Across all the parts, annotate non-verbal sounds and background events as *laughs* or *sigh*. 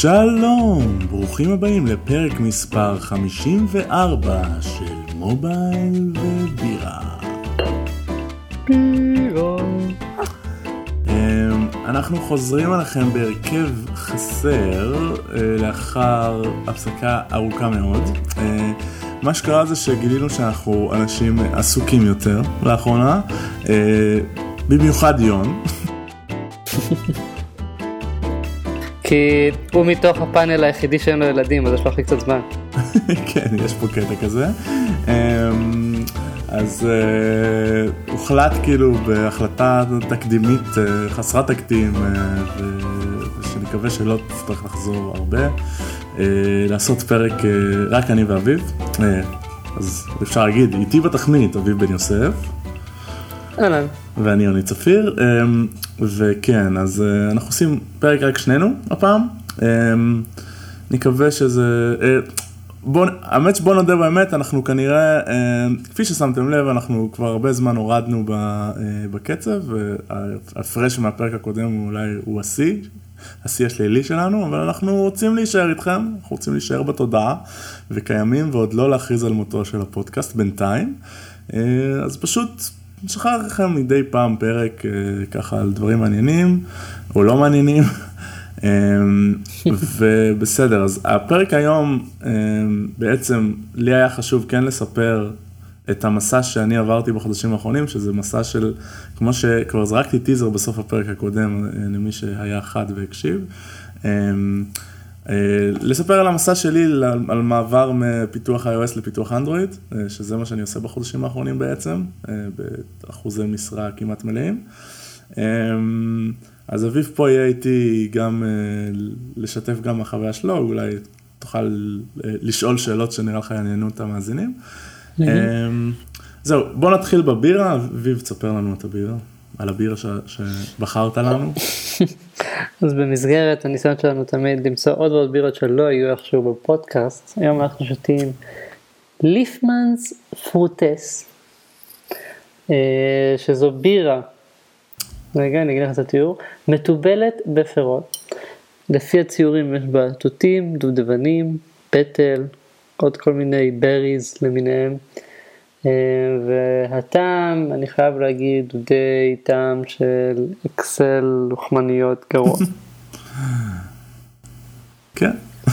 שלום, ברוכים הבאים לפרק מספר 54 של מובייל ובירה. בירה. אמ, אנחנו חוזרים עליכם בהרכב חסר אה, לאחר הפסקה ארוכה מאוד. אה, מה שקרה זה שגילינו שאנחנו אנשים עסוקים יותר לאחרונה, אה, במיוחד יון. *laughs* כי הוא מתוך הפאנל היחידי שאין לו ילדים, אז יש לו הכי קצת זמן. *laughs* כן, יש פה קטע כזה. אמ, אז uh, הוחלט כאילו בהחלטה תקדימית uh, חסרת תקדים, uh, ושנקווה שלא תצטרך לחזור הרבה, uh, לעשות פרק uh, רק אני ואביב. Uh, אז אפשר להגיד, איתי בתכנית אביב בן יוסף. אהלן. ואני יוני צפיר, um, וכן, אז uh, אנחנו עושים פרק רק שנינו הפעם. Um, נקווה שזה... Uh, בוא, האמת שבוא נודה באמת, אנחנו כנראה, אה, כפי ששמתם לב, אנחנו כבר הרבה זמן הורדנו אה, בקצב, וההפרש מהפרק הקודם הוא אולי הוא השיא, השיא השלילי שלנו, אבל אנחנו רוצים להישאר איתכם, אנחנו רוצים להישאר בתודעה, וקיימים ועוד לא להכריז על מותו של הפודקאסט בינתיים, אה, אז פשוט נשחרר לכם מדי פעם פרק אה, ככה על דברים מעניינים, או לא מעניינים. *laughs* אמ, ובסדר, אז הפרק היום, אמ, בעצם לי היה חשוב כן לספר את המסע שאני עברתי בחודשים האחרונים, שזה מסע של, כמו שכבר זרקתי טיזר בסוף הפרק הקודם, אה, למי שהיה חד והקשיב. אה, לספר על המסע שלי, על מעבר מפיתוח iOS לפיתוח אנדרואיד, אה, שזה מה שאני עושה בחודשים האחרונים בעצם, באחוזי משרה כמעט מלאים. אז אביב פה יהיה איתי גם אה, לשתף גם מהחוויה שלו, אולי תוכל אה, לשאול שאלות שנראה לך יעניינו את המאזינים. זהו, בוא נתחיל בבירה, אביב תספר לנו את הבירה, על הבירה ש... שבחרת לנו. *laughs* אז במסגרת הניסיון שלנו תמיד למצוא עוד ועוד בירות שלא היו איכשהו בפודקאסט, היום אנחנו שותים Liefmans Fruitesse, אה, שזו בירה רגע, אני אגיד לך את התיאור. מתובלת בפירות. לפי הציורים יש בה תותים, דובדבנים, פטל, עוד כל מיני berries למיניהם. אה, והטעם, אני חייב להגיד, הוא די טעם של XL לוחמניות גרוע. *laughs* כן, *laughs*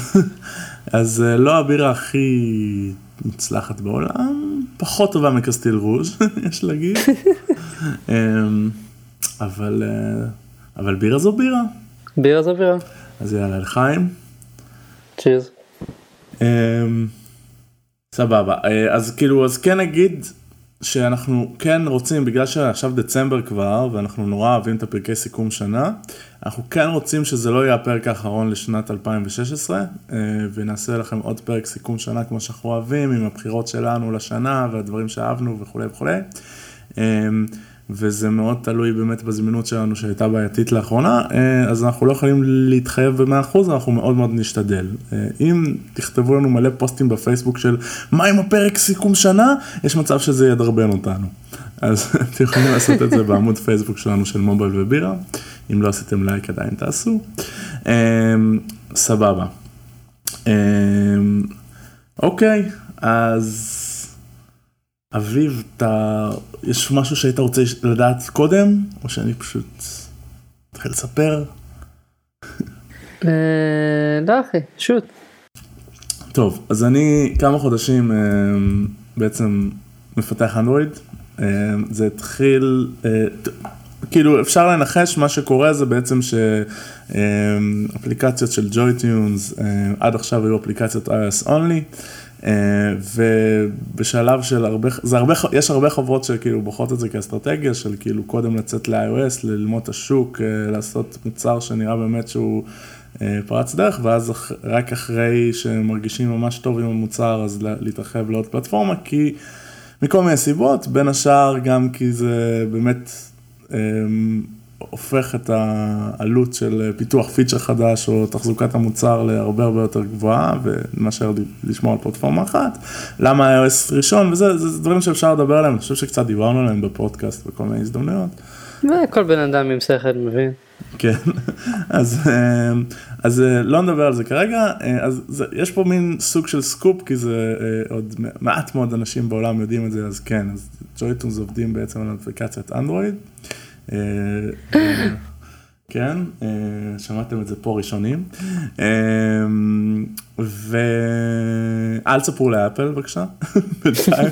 אז אה, לא הבירה הכי מוצלחת בעולם, פחות טובה מקסטיל רוז', *laughs* יש להגיד. אמ, אבל, אה, אבל בירה זו בירה. בירה זו בירה. אז יאללה, לחיים. צ'יז. סבבה, אה, אז כאילו, אז כן נגיד שאנחנו כן רוצים, בגלל שעכשיו דצמבר כבר, ואנחנו נורא אוהבים את הפרקי סיכום שנה, אנחנו כן רוצים שזה לא יהיה הפרק האחרון לשנת 2016, אה, ונעשה לכם עוד פרק סיכום שנה כמו שאנחנו אוהבים, עם הבחירות שלנו לשנה, והדברים שאהבנו וכולי וכולי. וזה מאוד תלוי באמת בזמינות שלנו שהייתה בעייתית לאחרונה, אה, אז אנחנו לא יכולים להתחייב ב-100%, אנחנו מאוד מאוד נשתדל. אה, אם תכתבו לנו מלא פוסטים בפייסבוק של מה עם הפרק סיכום שנה, יש מצב שזה ידרבן אותנו. אז *laughs* אתם יכולים לעשות את זה בעמוד פייסבוק שלנו של מובייל ובירה, אם לא עשיתם לייק עדיין תעשו. אה, סבבה. אוקיי, אז... אביב, אתה, יש משהו שהיית רוצה לדעת קודם, או שאני פשוט אתחיל לספר? אה, לא אחי, שוט. טוב, אז אני כמה חודשים אה, בעצם מפתח אנדרואיד. אה, זה התחיל, כאילו אפשר לנחש מה שקורה זה בעצם שאפליקציות של ג'וי טיונס עד עכשיו היו אפליקציות iOS only. אה, ובשלב של הרבה, זה הרבה, יש הרבה חברות שכאילו בוחרות את זה כאסטרטגיה של כאילו קודם לצאת ל-iOS, ללמוד את השוק, אה, לעשות מוצר שנראה באמת שהוא אה, פרץ דרך, ואז רק אחרי שמרגישים ממש טוב עם המוצר, אז להתרחב לעוד פלטפורמה, כי מכל מיני סיבות, בין השאר גם כי זה באמת הופך את העלות של פיתוח פיצ'ר חדש או תחזוקת המוצר להרבה הרבה יותר גבוהה ומאשר לשמור על פלטפורמה אחת. למה iOS ראשון וזה זה דברים שאפשר לדבר עליהם, אני חושב שקצת דיברנו עליהם בפודקאסט בכל מיני הזדמנויות. כל בן אדם עם שכל מבין. כן, *laughs* אז, אה, אז אה, לא נדבר על זה כרגע, אה, אז זה, יש פה מין סוג של סקופ, כי זה עוד מעט מאוד אנשים בעולם יודעים את זה, אז כן, אז ג'ויטונס עובדים בעצם על אפליקציית אנדרואיד. כן, שמעתם את זה פה ראשונים. ואל תספרו לאפל בבקשה, *laughs* בינתיים.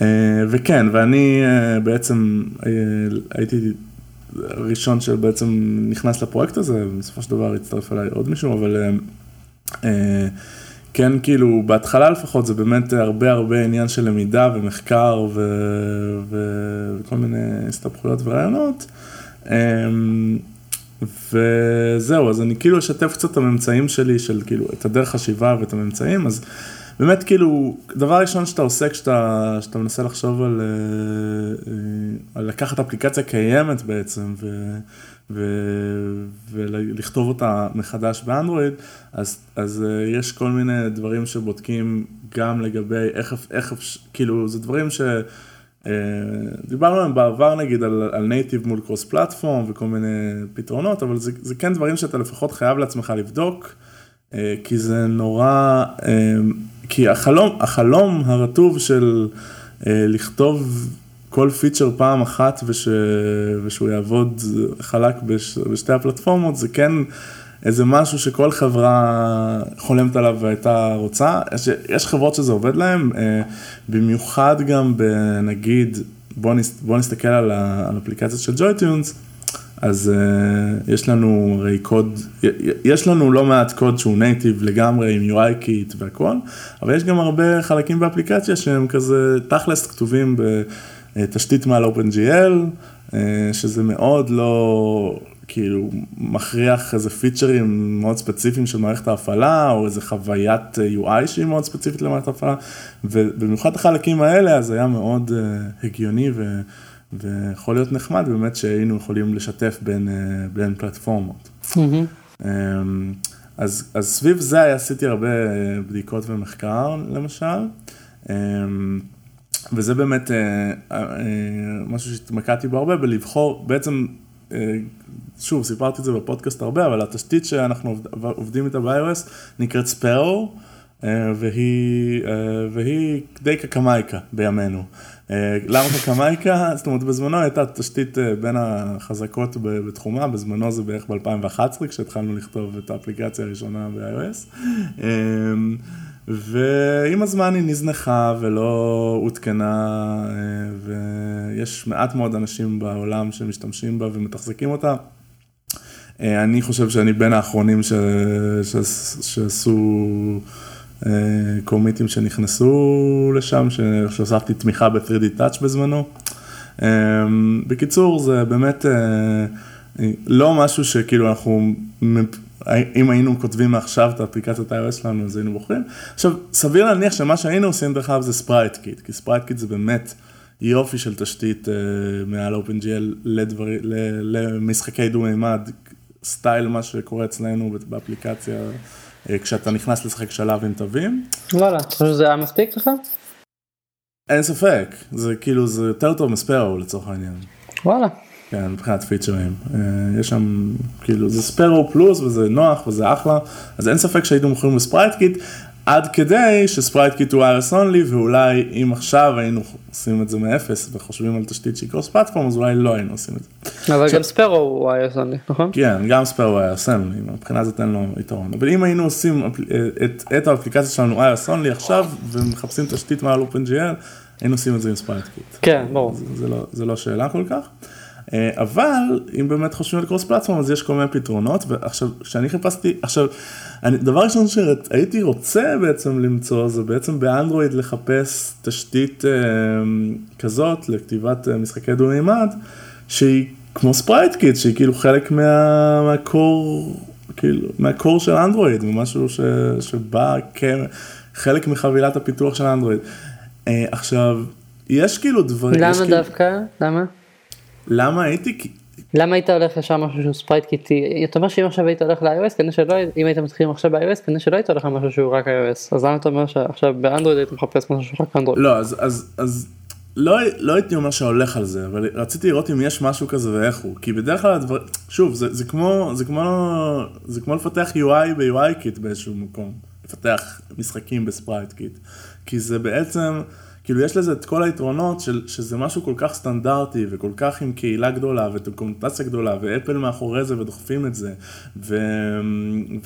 אה, וכן, ואני אה, בעצם אה, הייתי הראשון שבעצם נכנס לפרויקט הזה, בסופו של דבר הצטרף אליי עוד מישהו, אבל כן, כאילו, בהתחלה לפחות זה באמת הרבה הרבה עניין של למידה ומחקר ו... ו... וכל מיני הסתבכויות ורעיונות. וזהו, אז אני כאילו אשתף קצת את הממצאים שלי, של כאילו, את הדרך חשיבה ואת הממצאים, אז באמת כאילו, דבר ראשון שאתה עושה כשאתה, כשאתה מנסה לחשוב על, אה, אה, על לקחת אפליקציה קיימת בעצם ו, ו, ולכתוב אותה מחדש באנדרואיד, אז, אז אה, יש כל מיני דברים שבודקים גם לגבי איך, איך, כאילו, זה דברים ש... דיברנו עליהם בעבר נגיד על, על נייטיב מול קרוס פלטפורם וכל מיני פתרונות, אבל זה, זה כן דברים שאתה לפחות חייב לעצמך לבדוק, כי זה נורא כי החלום, החלום הרטוב של אה, לכתוב כל פיצ'ר פעם אחת וש, ושהוא יעבוד חלק בש, בשתי הפלטפורמות, זה כן איזה משהו שכל חברה חולמת עליו והייתה רוצה. יש, יש חברות שזה עובד להן, אה, במיוחד גם בנגיד, בוא, נס, בוא נסתכל על האפליקציות של ג'וי-טיונס. אז אה, יש לנו הרי קוד, יש לנו לא מעט קוד שהוא native לגמרי עם UIKit והכל, אבל יש גם הרבה חלקים באפליקציה שהם כזה תכלס כתובים בתשתית מעל OpenGL, אה, שזה מאוד לא, כאילו, מכריח איזה פיצ'רים מאוד ספציפיים של מערכת ההפעלה, או איזה חוויית UI שהיא מאוד ספציפית למערכת ההפעלה, ובמיוחד החלקים האלה, אז היה מאוד אה, הגיוני ו... ויכול להיות נחמד באמת שהיינו יכולים לשתף בין, אה, בין פלטפורמות. Mm-hmm. אז, אז סביב זה עשיתי הרבה אה, בדיקות ומחקר למשל, אמ, וזה באמת אה, משהו שהתמקדתי בו הרבה, בלבחור, בעצם, שוב, סיפרתי את זה בפודקאסט הרבה, אבל התשתית שאנחנו עובדים איתה ב-iOS נקראת ספארו. והיא, והיא די קקמייקה בימינו. אה, למה קקמייקה? *laughs* זאת אומרת, בזמנו הייתה תשתית אה, בין החזקות בתחומה, בזמנו זה בערך ב-2011, כשהתחלנו לכתוב את האפליקציה הראשונה ב-iOS. ועם הזמן היא נזנחה ולא עודכנה, אה, ויש מעט מאוד אנשים בעולם שמשתמשים בה ומתחזקים אותה. אני חושב שאני בין האחרונים ש... ש... שעשו... אה, קומיטים שנכנסו לשם, שהוספתי תמיכה ב-3D Touch בזמנו. אה, בקיצור, זה באמת אה, לא משהו שכאילו אנחנו, אם היינו כותבים מעכשיו את האפליקציית ה-iOS שלנו, אז היינו בוחרים. עכשיו, סביר להניח שמה שהיינו עושים דרך אגב זה SpriteKit, כי SpriteKit זה באמת יופי של תשתית מעל OpenGL לדברי, למשחקי דו-מימד, סטייל מה שקורה אצלנו באפליקציה. אה, כשאתה נכנס לשחק שלב עם תווים. וואלה, אתה חושב שזה היה מספיק לך? אין ספק, זה כאילו זה יותר טוב מ-Sparrow לצורך העניין. וואלה. כן, מבחינת פיצ'רים. אה, יש שם, כאילו, זה Sparrow פלוס וזה נוח וזה אחלה, אז אין ספק שהיינו בוחרים ב-SpriteKit, עד כדי ש-SpriteKit הוא iOS only, ואולי אם עכשיו היינו עושים את זה מאפס וחושבים על תשתית שהיא cross platform, אז אולי לא היינו עושים את זה. אבל גם Sparrow הוא iOS only, נכון? כן, גם Sparrow הוא iOS only, מבחינה זאת אין לו יתרון. אבל אם היינו עושים את, את האפליקציה שלנו iOS only עכשיו, ומחפשים תשתית מעל OpenGL, היינו עושים את זה עם SpriteKit. כן, ברור. זה, זה, לא, זה לא שאלה כל כך. אה, אבל אם באמת חושבים על cross platform אז יש כל מיני פתרונות ועכשיו כשאני חיפשתי עכשיו אני, דבר ראשון שהייתי רוצה בעצם למצוא זה בעצם באנדרואיד לחפש תשתית אה, כזאת לכתיבת אה, משחקי דו מימד שהיא כמו SpriteKit שהיא כאילו חלק מה, מה-core כאילו מה-core של אנדרואיד משהו ש, שבא כחלק מחבילת הפיתוח של אנדרואיד. אה, עכשיו יש כאילו דברים. למה דווקא? כאילו... למה? למה הייתי? למה היית הולך לשם משהו שהוא SpriteKit י? אתה אומר שאם עכשיו היית הולך ל-iOS, כנראה שלא, אם היית מתחילים עכשיו ב-iOS, כנראה שלא היית הולך למשהו שהוא רק iOS. אז למה אתה אומר שעכשיו באנדרואיד היית מחפש משהו שהוא רק אנדרואיד? לא, אז, אז, אז לא, לא הייתי אומר שהולך על זה, אבל רציתי לראות אם יש משהו כזה ואיך הוא. כי בדרך כלל הדבר... שוב, זה, זה, כמו, זה, כמו, זה כמו לפתח UI ב-UIKit באיזשהו מקום. לפתח משחקים ב-SpriteKit. כי זה בעצם... כאילו יש לזה את כל היתרונות של שזה משהו כל כך סטנדרטי וכל כך עם קהילה גדולה ודוקומנטציה גדולה ואפל מאחורי זה ודוחפים את זה ו...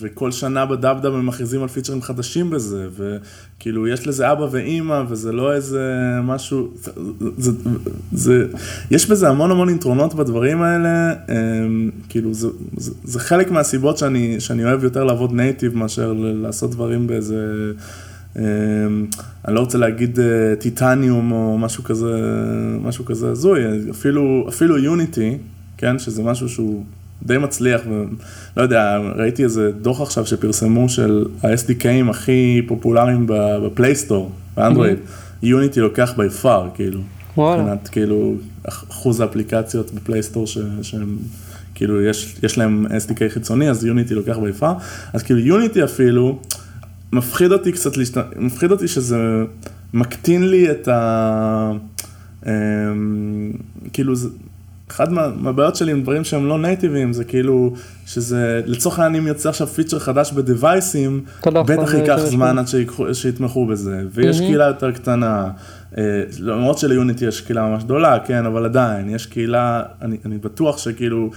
וכל שנה ב-Dub Dub הם מכריזים על פיצ'רים חדשים בזה וכאילו יש לזה אבא ואימא וזה לא איזה משהו, זה, זה, זה, יש בזה המון המון יתרונות בדברים האלה, אמ, כאילו זה, זה, זה חלק מהסיבות שאני, שאני אוהב יותר לעבוד native מאשר לעשות דברים באיזה... אמ, אני לא רוצה להגיד אה, Titanium או משהו כזה, משהו כזה הזוי, אפילו, אפילו Unity, כן, שזה משהו שהוא די מצליח, ולא יודע, ראיתי איזה דוח עכשיו שפרסמו של ה-SDK ים הכי פופולריים ב-Play Store, באנדרואיד, Unity לוקח by far, כאילו. וואלה. מבחינת כאילו אחוז האפליקציות ב-Play Store שהם, כאילו יש, יש להם SDK חיצוני, אז Unity לוקח by far, אז כאילו Unity אפילו, מפחיד אותי קצת, להשת... מפחיד אותי שזה מקטין לי את ה... אמ, כאילו, זה... אחד מה, מהבעיות שלי עם דברים שהם לא נייטיביים, זה כאילו, שזה, לצורך העניין אם יוצא עכשיו פיצ'ר חדש בדווייסים, לא בטח ייקח זמן עד שיתמכו בזה, ויש קהילה יותר קטנה, אה, למרות של-Unity יש קהילה ממש גדולה, כן, אבל עדיין, יש קהילה, אני, אני בטוח שכאילו,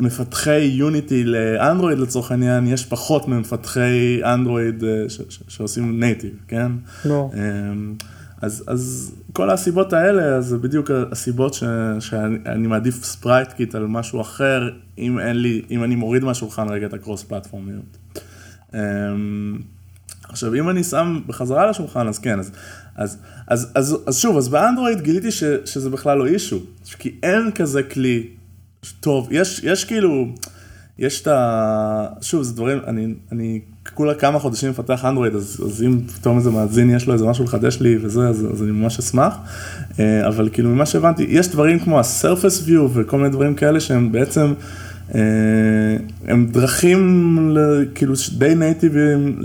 מפתחי Unity לאנדרואיד לצורך העניין, יש פחות ממפתחי אנדרואיד אה, שעושים native, כן? לא. אמ, אז, אז כל הסיבות האלה, זה בדיוק הסיבות ש, שאני מעדיף SpriteKit על משהו אחר, אם אין לי, אם אני מוריד מהשולחן רגע את ה-cross platform יות. אמ, עכשיו, אם אני שם בחזרה לשולחן, אז כן, אז, אז, אז, אז, אז שוב, אז באנדרואיד גיליתי ש, שזה בכלל לא אישו, כי אין כזה כלי טוב, יש, יש כאילו, יש את ה... שוב, זה דברים, אני, אני כולה כמה חודשים מפתח אנדרואיד, אז, אז אם פתאום איזה מאזין יש לו איזה משהו לחדש לי וזה, אז, אז אני ממש אשמח. אה, אבל כאילו ממה שהבנתי, יש דברים כמו ה-surface view וכל מיני דברים כאלה שהם בעצם, אה, הם דרכים כאילו די נייטיביים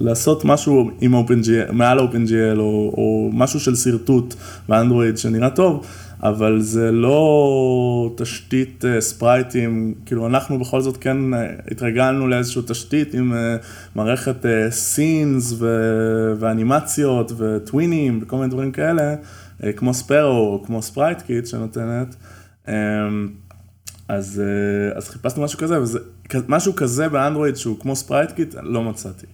לעשות משהו עם OpenGL, מעל OpenGL או, או משהו של שרטוט באנדרואיד שנראה טוב. אבל זה לא תשתית אה, ספרייטים, כאילו אנחנו בכל זאת כן אה, התרגלנו לאיזושהי תשתית עם אה, מערכת סינס ואנימציות וטווינים וכל מיני דברים כאלה, כמו Sparrow או כמו SpriteKit שנותנת. אמ, אז, אז חיפשנו משהו כזה, וזה, משהו כזה באנדרואיד שהוא כמו SpriteKit, לא מצאתי.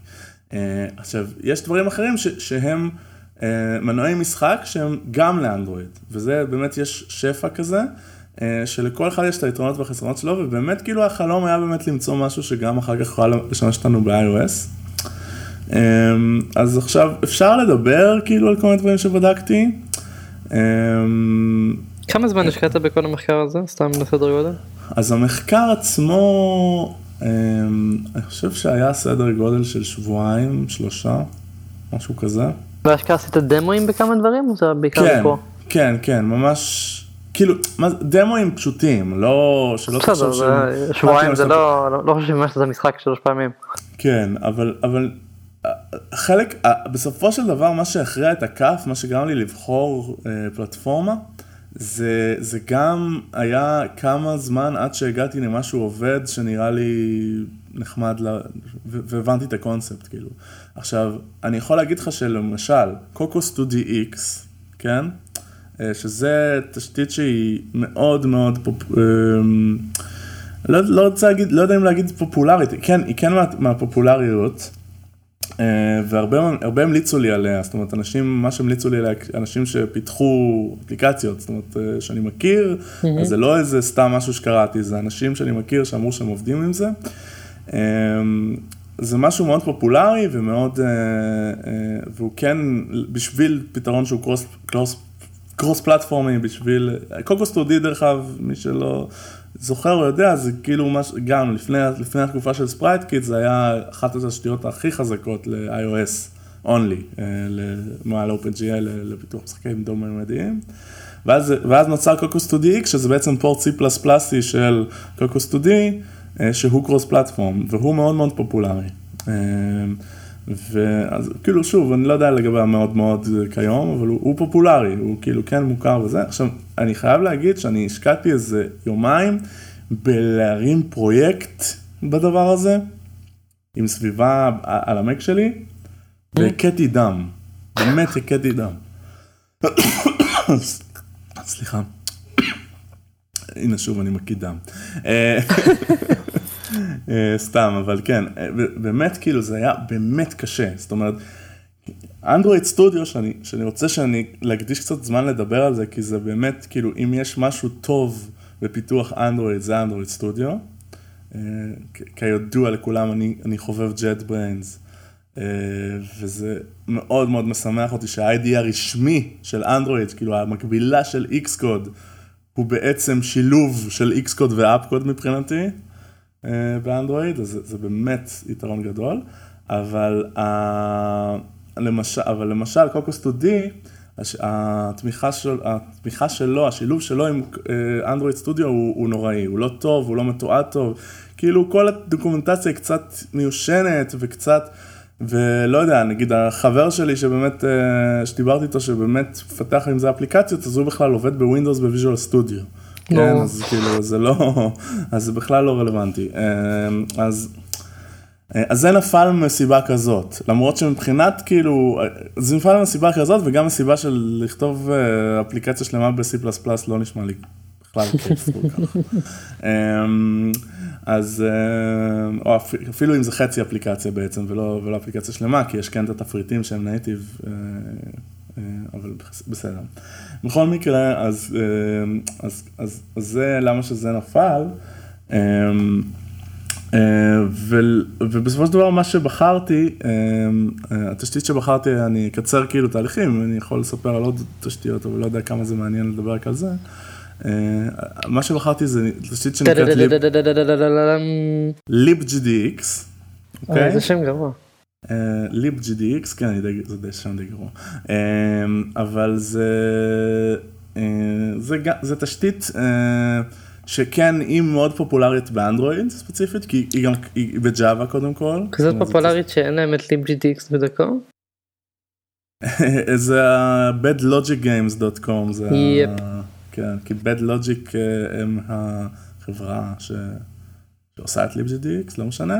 עכשיו, יש דברים אחרים ש, שהם... אה, מנועי משחק שהם גם לאנדרואיד, וזה באמת יש שפע כזה, אה, שלכל אחד יש את היתרונות והחסרונות שלו, ובאמת כאילו החלום היה באמת למצוא משהו שגם אחר כך יוכל לשמש אותנו ב-iOS. אה, אז עכשיו אפשר לדבר כאילו על כל מיני דברים שבדקתי. כמה זמן השקעת בכל המחקר הזה? סתם לסדר גודל? אז המחקר עצמו, אני חושב שהיה סדר גודל של שבועיים, שלושה, משהו כזה. ואשכרה עשית דמוים בכמה דברים או זה בעיקר כן, פה? כן, כן, ממש, כאילו, דמוים פשוטים, לא, שלא תחשוב ש... שבועיים זה לא, לא, חושב ממש שזה משחק שלוש פעמים. כן, אבל, אבל חלק, בסופו של דבר מה שהכריע את הכף, מה שגרם לי לבחור אה, פלטפורמה, זה, זה גם היה כמה זמן עד שהגעתי למשהו עובד שנראה לי נחמד, לה, והבנתי את הקונספט, כאילו. עכשיו, אני יכול להגיד לך שלמשל, קוקו סטודי איקס, כן? אה, שזה תשתית שהיא מאוד מאוד פופ... אה, לא, לא רוצה להגיד, לא יודע אם להגיד פופולרית, כן, היא כן מה, מהפופולריות, אה, והרבה המליצו לי עליה, זאת אומרת, אנשים, מה שהמליצו לי עליה, אנשים שפיתחו אפליקציות, זאת אומרת, שאני מכיר, mm-hmm. אז זה לא איזה סתם משהו שקראתי, זה אנשים שאני מכיר שאמרו שהם עובדים עם זה. זה משהו מאוד פופולרי ומאוד, אה, אה, והוא כן בשביל פתרון שהוא קרוס, קרוס, קרוס פלטפורמי, בשביל, קוקו סטודי דרך אגב, מי שלא זוכר או יודע, זה כאילו מש, גם לפני, לפני התקופה של SpriteKit, זה היה אחת התשתיות הכי חזקות ל-iOS only, אה, מעל OpenGL לפיתוח משחקים דו-ממדיים. ואז, ואז נוצר קוקו סטודי שזה בעצם port C++ של קוקו סטודי. שהוא cross platform, והוא מאוד מאוד פופולרי. ואז כאילו שוב, אני לא יודע לגבי המאוד מאוד כיום, אבל הוא, הוא פופולרי, הוא כאילו כן מוכר וזה. עכשיו, אני חייב להגיד שאני השקעתי איזה יומיים בלהרים פרויקט בדבר הזה, עם סביבה על המק שלי, והכיתי דם, באמת הכיתי דם. *coughs* סליחה. הנה שוב אני מקיא דם. אה, אה, סתם, אבל כן, אה, באמת כאילו זה היה באמת קשה, זאת אומרת, אנדרואיד סטודיו, שאני, שאני רוצה שאני, להקדיש קצת זמן לדבר על זה, כי זה באמת, כאילו, אם יש משהו טוב בפיתוח אנדרואיד, זה אנדרואיד סטודיו. כידוע לכולם, אני, אני חובב ג'ט בריינס, וזה מאוד מאוד משמח אותי שה-ID הרשמי של אנדרואיד, כאילו המקבילה של Xcode, הוא בעצם שילוב של Xcode ואפקוד מבחינתי. אה, באנדרואיד, אז זה, באמת יתרון גדול, אבל, ה... למשל, אבל למשל Cocos 2D, התמיכה, של, התמיכה שלו, השילוב שלו עם אה, Android Studio הוא, הוא נוראי, הוא לא טוב, הוא לא מתועד טוב, כאילו כל הדוקומנטציה היא קצת מיושנת וקצת, ולא יודע, נגיד החבר שלי שבאמת, אה, שדיברתי איתו, שבאמת מפתח עם זה אפליקציות, אז הוא בכלל עובד ב Windows ב Visual Studio. כן, אז כאילו זה לא, *laughs* אז זה בכלל לא רלוונטי. אמ, אז, אה, אז זה נפל מסיבה כזאת, למרות שמבחינת כאילו, זה נפל מסיבה כזאת וגם מסיבה של לכתוב אה, אפליקציה שלמה ב-C++ לא נשמע לי בכלל כיף כל כך. אז, אה, או אפילו אם זה חצי אפליקציה בעצם ולא, ולא אפליקציה שלמה, כי יש כן את התפריטים שהם נייטיב, אבל בסדר. בכל מקרה, אז, אז, אז, אז זה למה שזה נפל. אמ, אה, ובסופו של דבר מה שבחרתי, אמ, אה, התשתית שבחרתי, אני אקצר כאילו תהליכים, אני יכול לספר על עוד תשתיות, אבל לא יודע כמה זה מעניין לדבר רק על זה. אה, מה שבחרתי זה תשתית שנקראת libgdx. איזה שם גרוע. libgdx, כן, זה די שם די גרוע, אבל זה, זה, זה תשתית שכן היא מאוד פופולרית באנדרואיד ספציפית, כי היא גם היא בג'אווה קודם כל. כזאת פופולרית שאין להם את libgdx בדקו? *laughs* זה ה-bedlogicgames.com, זה יפ. כן, כי bedlogic הם החברה שעושה את libgdx, לא משנה.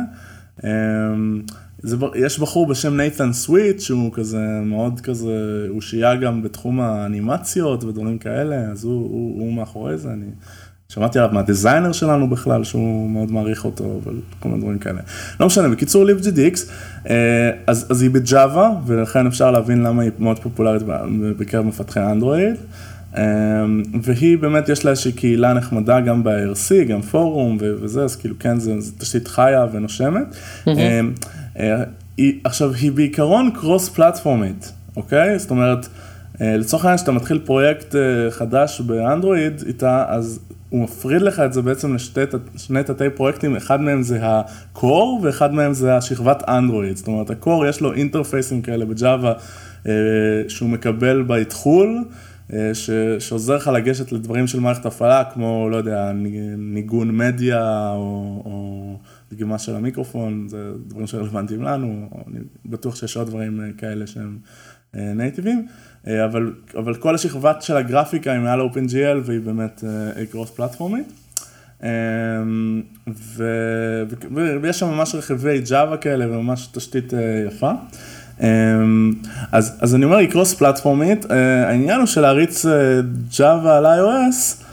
זה, יש בחור בשם נייתן סוויט שהוא כזה מאוד כזה, הוא שיהיה גם בתחום האנימציות ודברים כאלה, אז הוא, הוא, הוא מאחורי זה, אני שמעתי עליו מהדיזיינר שלנו בכלל, שהוא מאוד מעריך אותו, אבל כל מיני דברים כאלה. לא משנה, בקיצור libgdx, אה, אז, אז היא בג'אווה, ולכן אפשר להבין למה היא מאוד פופולרית בקרב מפתחי אנדרואיד. אה, והיא באמת יש לה איזושהי קהילה נחמדה גם ב-IRC, גם פורום וזה, אז כאילו כן, זו תשתית חיה ונושמת. Mm-hmm. אה, היא, עכשיו, היא בעיקרון קרוס פלטפורמית, אוקיי? זאת אומרת, אה, לצורך העניין שאתה מתחיל פרויקט אה, חדש באנדרואיד איתה, אז הוא מפריד לך את זה בעצם לשני תתי פרויקטים, אחד מהם זה ה-core ואחד מהם זה השכבת אנדרואיד. זאת אומרת, ה-core יש לו אינטרפייסים כאלה בג'אווה שהוא מקבל באתחול. ש, שעוזר לך לגשת לדברים של מערכת הפעלה, כמו, לא יודע, ניגון מדיה, או, או דגימה של המיקרופון, זה דברים שרלוונטיים לנו, אני בטוח שיש עוד דברים אה, כאלה שהם נייטיבים, אה, אה, אבל, אבל כל השכבה של הגרפיקה היא מעל OpenGL והיא באמת קרוס פלטפורמית. ויש שם ממש רכיבי Java כאלה וממש תשתית יפה. אז, אז אני אומר, היא קרוס פלטפורמית, העניין הוא של להריץ Java על iOS,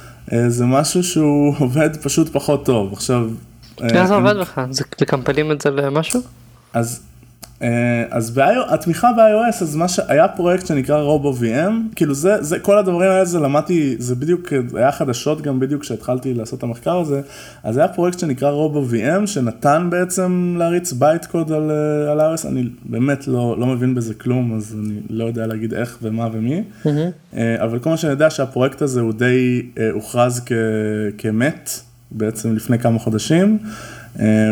זה משהו שהוא *laughs* עובד פשוט פחות טוב. עכשיו, איך זה עובד? זה מקמפלים את זה למשהו? אז אה, אז התמיכה ב-iOS, אז מה שהיה פרויקט שנקרא RoboVM, כאילו זה, זה, כל הדברים האלה זה למדתי, זה בדיוק, היה חדשות גם בדיוק כשהתחלתי לעשות את המחקר הזה, אז היה פרויקט שנקרא RoboVM, שנתן בעצם להריץ bytecode על, אה, על iOS, אני באמת לא, לא מבין בזה כלום, אז אני לא יודע להגיד איך ומה ומי, mm-hmm. אבל כל מה שאני יודע שהפרויקט הזה הוא די הוכרז כ, כמת. בעצם לפני כמה חודשים, אה,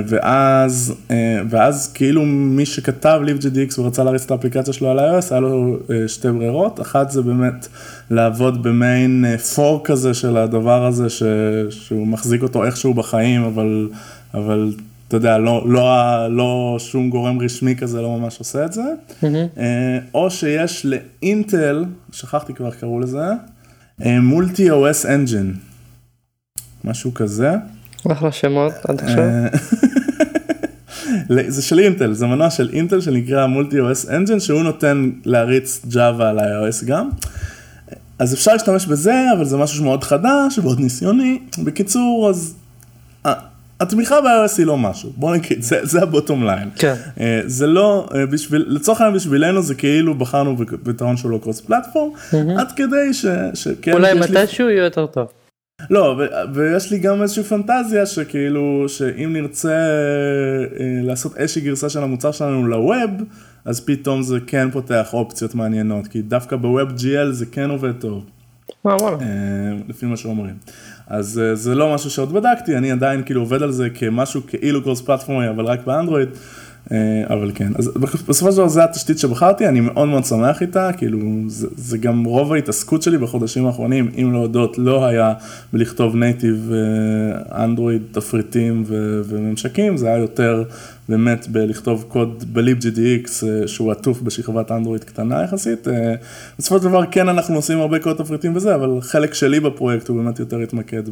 ואז, אה, ואז כאילו מי שכתב libgdx ורצה להריץ את האפליקציה שלו על iOS, היה לו אה, שתי ברירות, אחת זה באמת לעבוד במיין פור כזה של הדבר הזה, ש, שהוא מחזיק אותו איכשהו בחיים, אבל, אבל אתה יודע, לא, לא, לא שום גורם רשמי כזה לא ממש עושה את זה, mm-hmm. או שיש לאינטל, שכחתי כבר איך קראו לזה, Multi-OS Engine, משהו כזה. אחלה שמות עד עכשיו. *laughs* זה של אינטל, זה מנוע של אינטל שנקרא Multi-OS Engine, שהוא נותן להריץ Java על iOS גם. אז אפשר להשתמש בזה, אבל זה משהו שמאוד חדש, מאוד ניסיוני. בקיצור, אז התמיכה ב-iOS היא לא משהו, בוא נגיד, זה, זה ה bottom line. כן. אה, זה לא, אה, בשביל, לצורך העניין בשבילנו זה כאילו בחרנו בפתרון שהוא לא קרוס פלטפורם, עד כדי ש... שכן, אולי מתישהו יהיה יותר טוב. לא, ו- ויש לי גם איזושהי פנטזיה שכאילו, שאם נרצה אה, לעשות איזושהי גרסה של המוצר שלנו לווב, אז פתאום זה כן פותח אופציות מעניינות, כי דווקא בווב GL זה כן עובד טוב. אה, וואלה. לפי מה שאומרים. אז uh, זה לא משהו שעוד בדקתי, אני עדיין כאילו עובד על זה כמשהו כאילו קורס פלטפורמי, אבל רק באנדרואיד. Uh, אבל כן, אז בסופו של דבר זה התשתית שבחרתי, אני מאוד מאוד שמח איתה, כאילו זה, זה גם רוב ההתעסקות שלי בחודשים האחרונים, אם להודות, לא היה בלכתוב נייטיב אנדרואיד תפריטים וממשקים, זה היה יותר באמת בלכתוב קוד בליב GDX אה, שהוא עטוף בשכבת אנדרואיד קטנה יחסית. אה, בסופו של דבר כן אנחנו עושים הרבה קוד תפריטים וזה, אבל חלק שלי בפרויקט הוא באמת יותר התמקד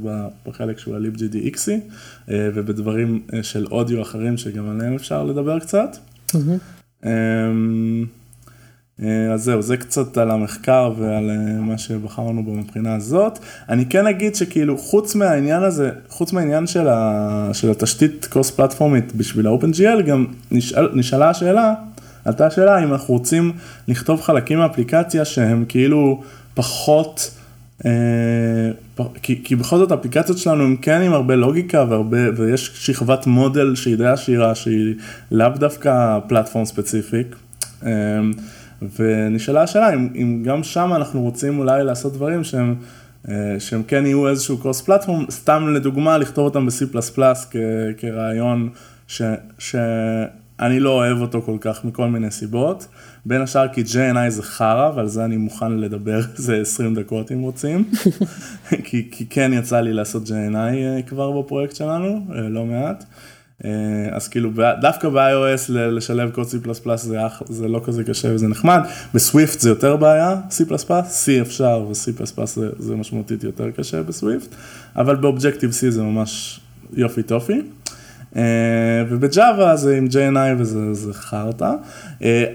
בחלק שהוא הליב GDXי אה, ובדברים של אודיו אחרים שגם עליהם אפשר לדבר קצת. Mm-hmm. אה, אז זהו, זה קצת על המחקר ועל אה, מה שבחרנו בו מבחינה הזאת. אני כן אגיד שכאילו חוץ מהעניין הזה, חוץ מהעניין של, ה, של התשתית קרוס פלטפורמית בשביל ה-OpenGL, גם נשאל, נשאלה השאלה, עלתה השאלה אם אנחנו רוצים לכתוב חלקים מאפליקציה שהם כאילו פחות, אה, כי, כי בכל זאת האפליקציות שלנו הם כן עם הרבה לוגיקה והרבה, ויש שכבת מודל שהיא די עשירה שהיא לאו דווקא פלטפורם ספציפיק. ונשאלה השאלה אם, אם גם שם אנחנו רוצים אולי לעשות דברים שהם, אה, שהם כן יהיו איזשהו קרוס פלטפורם, סתם לדוגמה לכתוב אותם ב-C++ כרעיון ש, שאני לא אוהב אותו כל כך מכל מיני סיבות, בין השאר כי J&I זה חרא ועל זה אני מוכן לדבר *laughs* איזה 20 דקות אם רוצים, *laughs* כי, כי כן יצא לי לעשות J&I אה, כבר בפרויקט שלנו, אה, לא מעט. אה, אז כאילו דווקא ב-iOS לשלב קוד C++ זה, זה לא כזה קשה וזה נחמד, בסוויפט זה יותר בעיה, C++, C אפשר ו-C++ זה, זה משמעותית יותר קשה בסוויפט, אבל באובג'קטיב C זה ממש יופי טופי. אה, ובג'אווה זה עם JNI וזה חרטא. אה,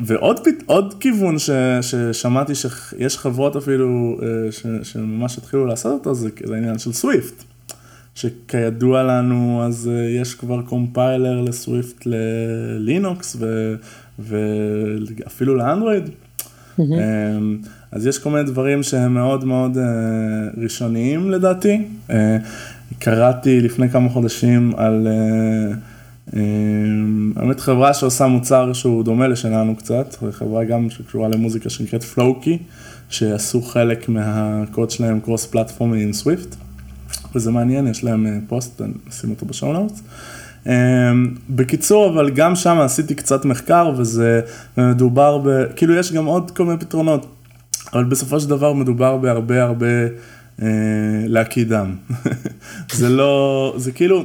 ועוד עוד כיוון ש, ששמעתי שיש חברות אפילו שממש התחילו לעשות אותו, זה העניין של סוויפט. שכידוע לנו אז אה, יש כבר קומפיילר לסוויפט ללינוקס ו, ואפילו לאנדרואיד. Mm-hmm. אז יש כל מיני דברים שהם מאוד מאוד אה, ראשוניים לדעתי. קראתי לפני כמה חודשים על באמת חברה שעושה מוצר שהוא דומה לשלנו קצת, חברה גם שקשורה למוזיקה שנקראת Flowkey, שעשו חלק מהקוד שלהם cross פלטפורמי עם Swift. וזה מעניין, יש להם אה, פוסט, נשים אותו ב show notes. אמ, בקיצור, אבל גם שם עשיתי קצת מחקר וזה מדובר ב... כאילו יש גם עוד כל מיני פתרונות, אבל בסופו של דבר מדובר בהרבה הרבה אה, להקיא דם. *laughs* זה לא, זה כאילו,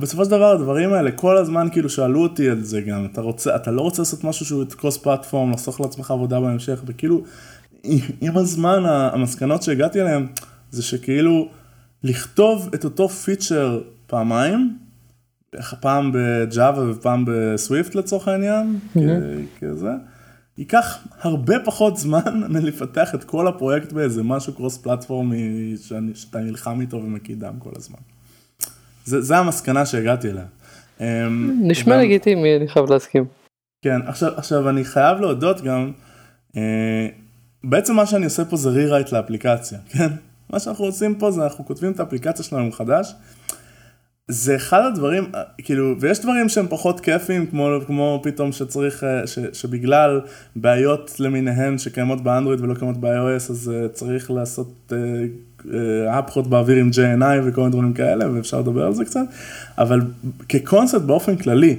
בסופו של דבר הדברים האלה כל הזמן כאילו שאלו אותי על זה גם, אתה רוצה, אתה לא רוצה לעשות משהו שהוא קרוס פלטפורם, לחסוך לעצמך עבודה בהמשך, וכאילו עם הזמן המסקנות שהגעתי אליהן זה שכאילו לכתוב את אותו פיצ'ר פעמיים, פעם בג'אווה ופעם בסוויפט לצורך העניין, mm-hmm. כזה, ייקח הרבה פחות זמן *laughs* מלפתח את כל הפרויקט באיזה משהו קרוס פלטפורמי שאתה נלחם איתו ומקידם כל הזמן. זה, זה המסקנה שהגעתי אליה. אמ, נשמע גם... לגיטימי, אני חייב להסכים. כן, עכשיו, עכשיו אני חייב להודות גם, אה, בעצם מה שאני עושה פה זה רירייט לאפליקציה, כן? מה שאנחנו עושים פה זה אנחנו כותבים את האפליקציה שלנו מחדש. זה אחד הדברים, כאילו, ויש דברים שהם פחות כיפים, כמו, כמו פתאום שצריך, אה, ש, שבגלל בעיות למיניהן שקיימות באנדרואיד ולא קיימות ב-iOS, אז uh, צריך לעשות אפחות uh, uh, באוויר עם JNI וכל מיני דברים כאלה, ואפשר לדבר על זה קצת, אבל כקונספט באופן כללי,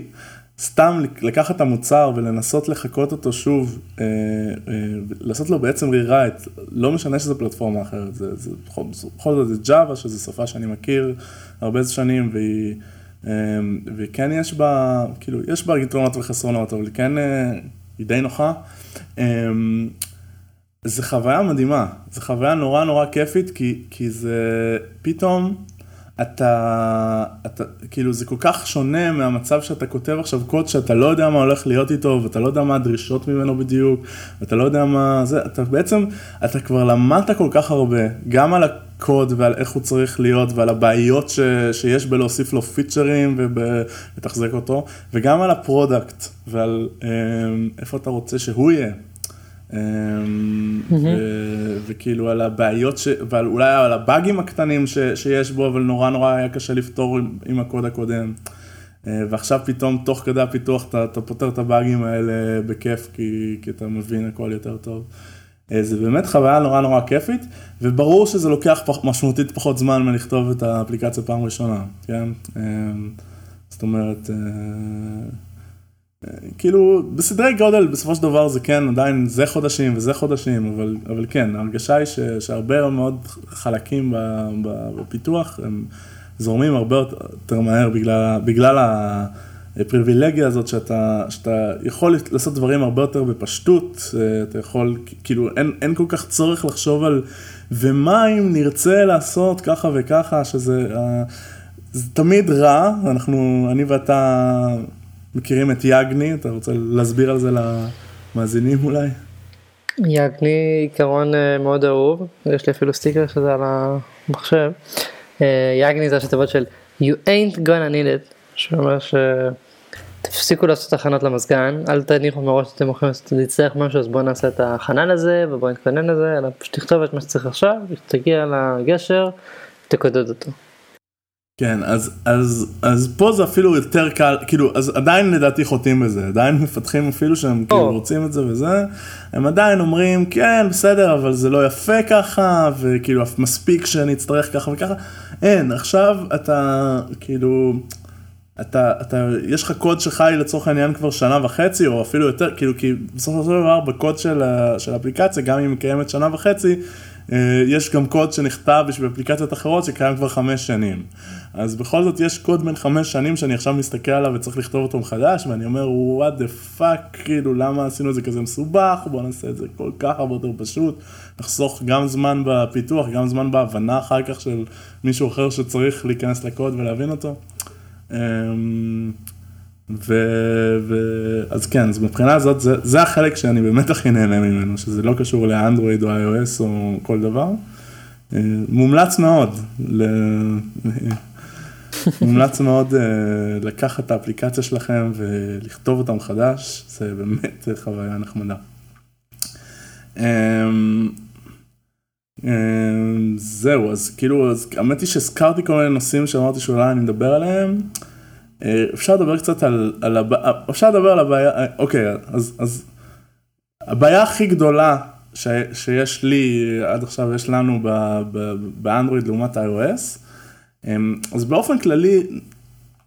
סתם לקחת את המוצר ולנסות לחקות אותו שוב, אה, אה, לעשות לו בעצם רירייט, לא משנה שזה פלטפורמה אחרת, זה, זה, בכל זאת זה Java, שזו שפה שאני מכיר הרבה שנים והיא וכן יש בה, כאילו, יש בה יתרונות וחסרונות, אבל כן היא די נוחה. זה חוויה מדהימה, זה חוויה נורא נורא כיפית, כי, כי זה פתאום, אתה, אתה, כאילו זה כל כך שונה מהמצב שאתה כותב עכשיו קוד שאתה לא יודע מה הולך להיות איתו, ואתה לא יודע מה הדרישות ממנו בדיוק, ואתה לא יודע מה זה, אתה בעצם, אתה כבר למדת כל כך הרבה, גם על הקוד ועל איך הוא צריך להיות, ועל הבעיות ש, שיש בלהוסיף לו פיצ'רים ולתחזק אותו, וגם על ה product, ועל אה, איפה אתה רוצה שהוא יהיה. אמ, וכאילו על הבעיות, ש... ועל אולי על הבאגים הקטנים ש... שיש בו, אבל נורא נורא היה קשה לפתור עם, עם הקוד הקודם. אה, ועכשיו פתאום תוך כדי הפיתוח אתה, אתה פותר את הבאגים האלה בכיף, כי, כי אתה מבין הכל יותר טוב. אה, זה באמת חוויה נורא נורא כיפית, וברור שזה לוקח פח, משמעותית פחות זמן מלכתוב את האפליקציה פעם ראשונה, כן? אמ, זאת אומרת... אה, כאילו בסדרי גודל בסופו של דבר זה כן עדיין זה חודשים וזה חודשים אבל אבל כן ההרגשה היא ש, שהרבה מאוד חלקים בפיתוח הם זורמים הרבה יותר מהר בגלל, בגלל הפריבילגיה הזאת שאתה, שאתה יכול לעשות דברים הרבה יותר בפשטות אתה יכול כאילו אין, אין כל כך צורך לחשוב על ומה אם נרצה לעשות ככה וככה שזה זה תמיד רע אנחנו אני ואתה. מכירים את יגני, אתה רוצה להסביר על זה למאזינים אולי? יגני עיקרון אה, מאוד אהוב, יש לי אפילו סטיקר של זה על המחשב. אה, יגני זה השתבות של You ain't gonna need it, שאומר ש... תפסיקו לעשות הכנות למזגן, אל תניחו מראש שאתם הולכים להצטרך משהו, אז בואו נעשה את ההכנה לזה ובואו נתכונן לזה, אלא פשוט תכתוב את מה שצריך עכשיו, תגיע לגשר, תקודד אותו. כן, אז, אז, אז פה זה אפילו יותר קל, כאילו, אז עדיין לדעתי חוטאים בזה, עדיין מפתחים אפילו שהם oh. כאילו רוצים את זה וזה, הם עדיין אומרים, כן, בסדר, אבל זה לא יפה ככה, וכאילו, מספיק שאני אצטרך ככה וככה. אין, עכשיו אתה, כאילו, אתה, אתה, יש לך קוד שחי לצורך העניין כבר שנה וחצי, או אפילו יותר, כאילו, כי בסופו של דבר בקוד של, של האפליקציה, גם אם היא קיימת שנה וחצי, יש גם קוד שנכתב בשביל אפליקציות אחרות שקיים כבר חמש שנים. אז בכל זאת יש קוד בין חמש שנים שאני עכשיו מסתכל עליו וצריך לכתוב אותו מחדש, ואני אומר, what the fuck, כאילו, למה עשינו את זה כזה מסובך, בוא נעשה את זה כל כך הרבה יותר פשוט, נחסוך גם זמן בפיתוח, גם זמן בהבנה אחר כך של מישהו אחר שצריך להיכנס לקוד ולהבין אותו. ו... ו... אז כן, אז מבחינה הזאת זה, זה החלק שאני באמת הכי נהנה ממנו, שזה לא קשור לאנדרואיד או iOS או כל דבר. אה, מומלץ מאוד, ל... *laughs* מומלץ מאוד אה, לקחת את האפליקציה שלכם ולכתוב אותה מחדש, זה באמת חוויה נחמדה. אמ, אמ, זהו, אז כאילו, האמת היא שהזכרתי כל מיני נושאים שאמרתי שאולי אני מדבר עליהם. אה, אפשר לדבר קצת על, על הבעיה, אפשר לדבר על הבעיה, אה, אוקיי, אז, אז הבעיה הכי גדולה ש, שיש לי, עד עכשיו יש לנו באנדרואיד לעומת iOS, אמ, אז באופן כללי,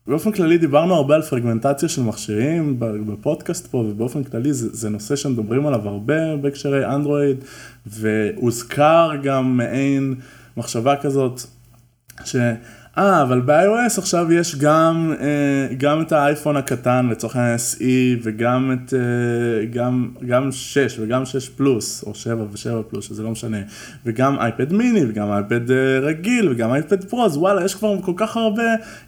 באופן כללי דיברנו הרבה על פרגמנטציה של מכשירים בפודקאסט פה ובאופן כללי זה, זה נושא שמדברים עליו הרבה בהקשרי אנדרואיד והוזכר גם מעין מחשבה כזאת. ש... אה, אבל ב-iOS עכשיו יש גם, אה, גם את האייפון הקטן לצורך העניין SE וגם את, אה, גם, גם 6 וגם 6 פלוס, או 7 ו-7 פלוס, שזה לא משנה, וגם אייפד מיני וגם אייפד אה, רגיל וגם אייפד פרו, אז וואלה, יש כבר כל כך הרבה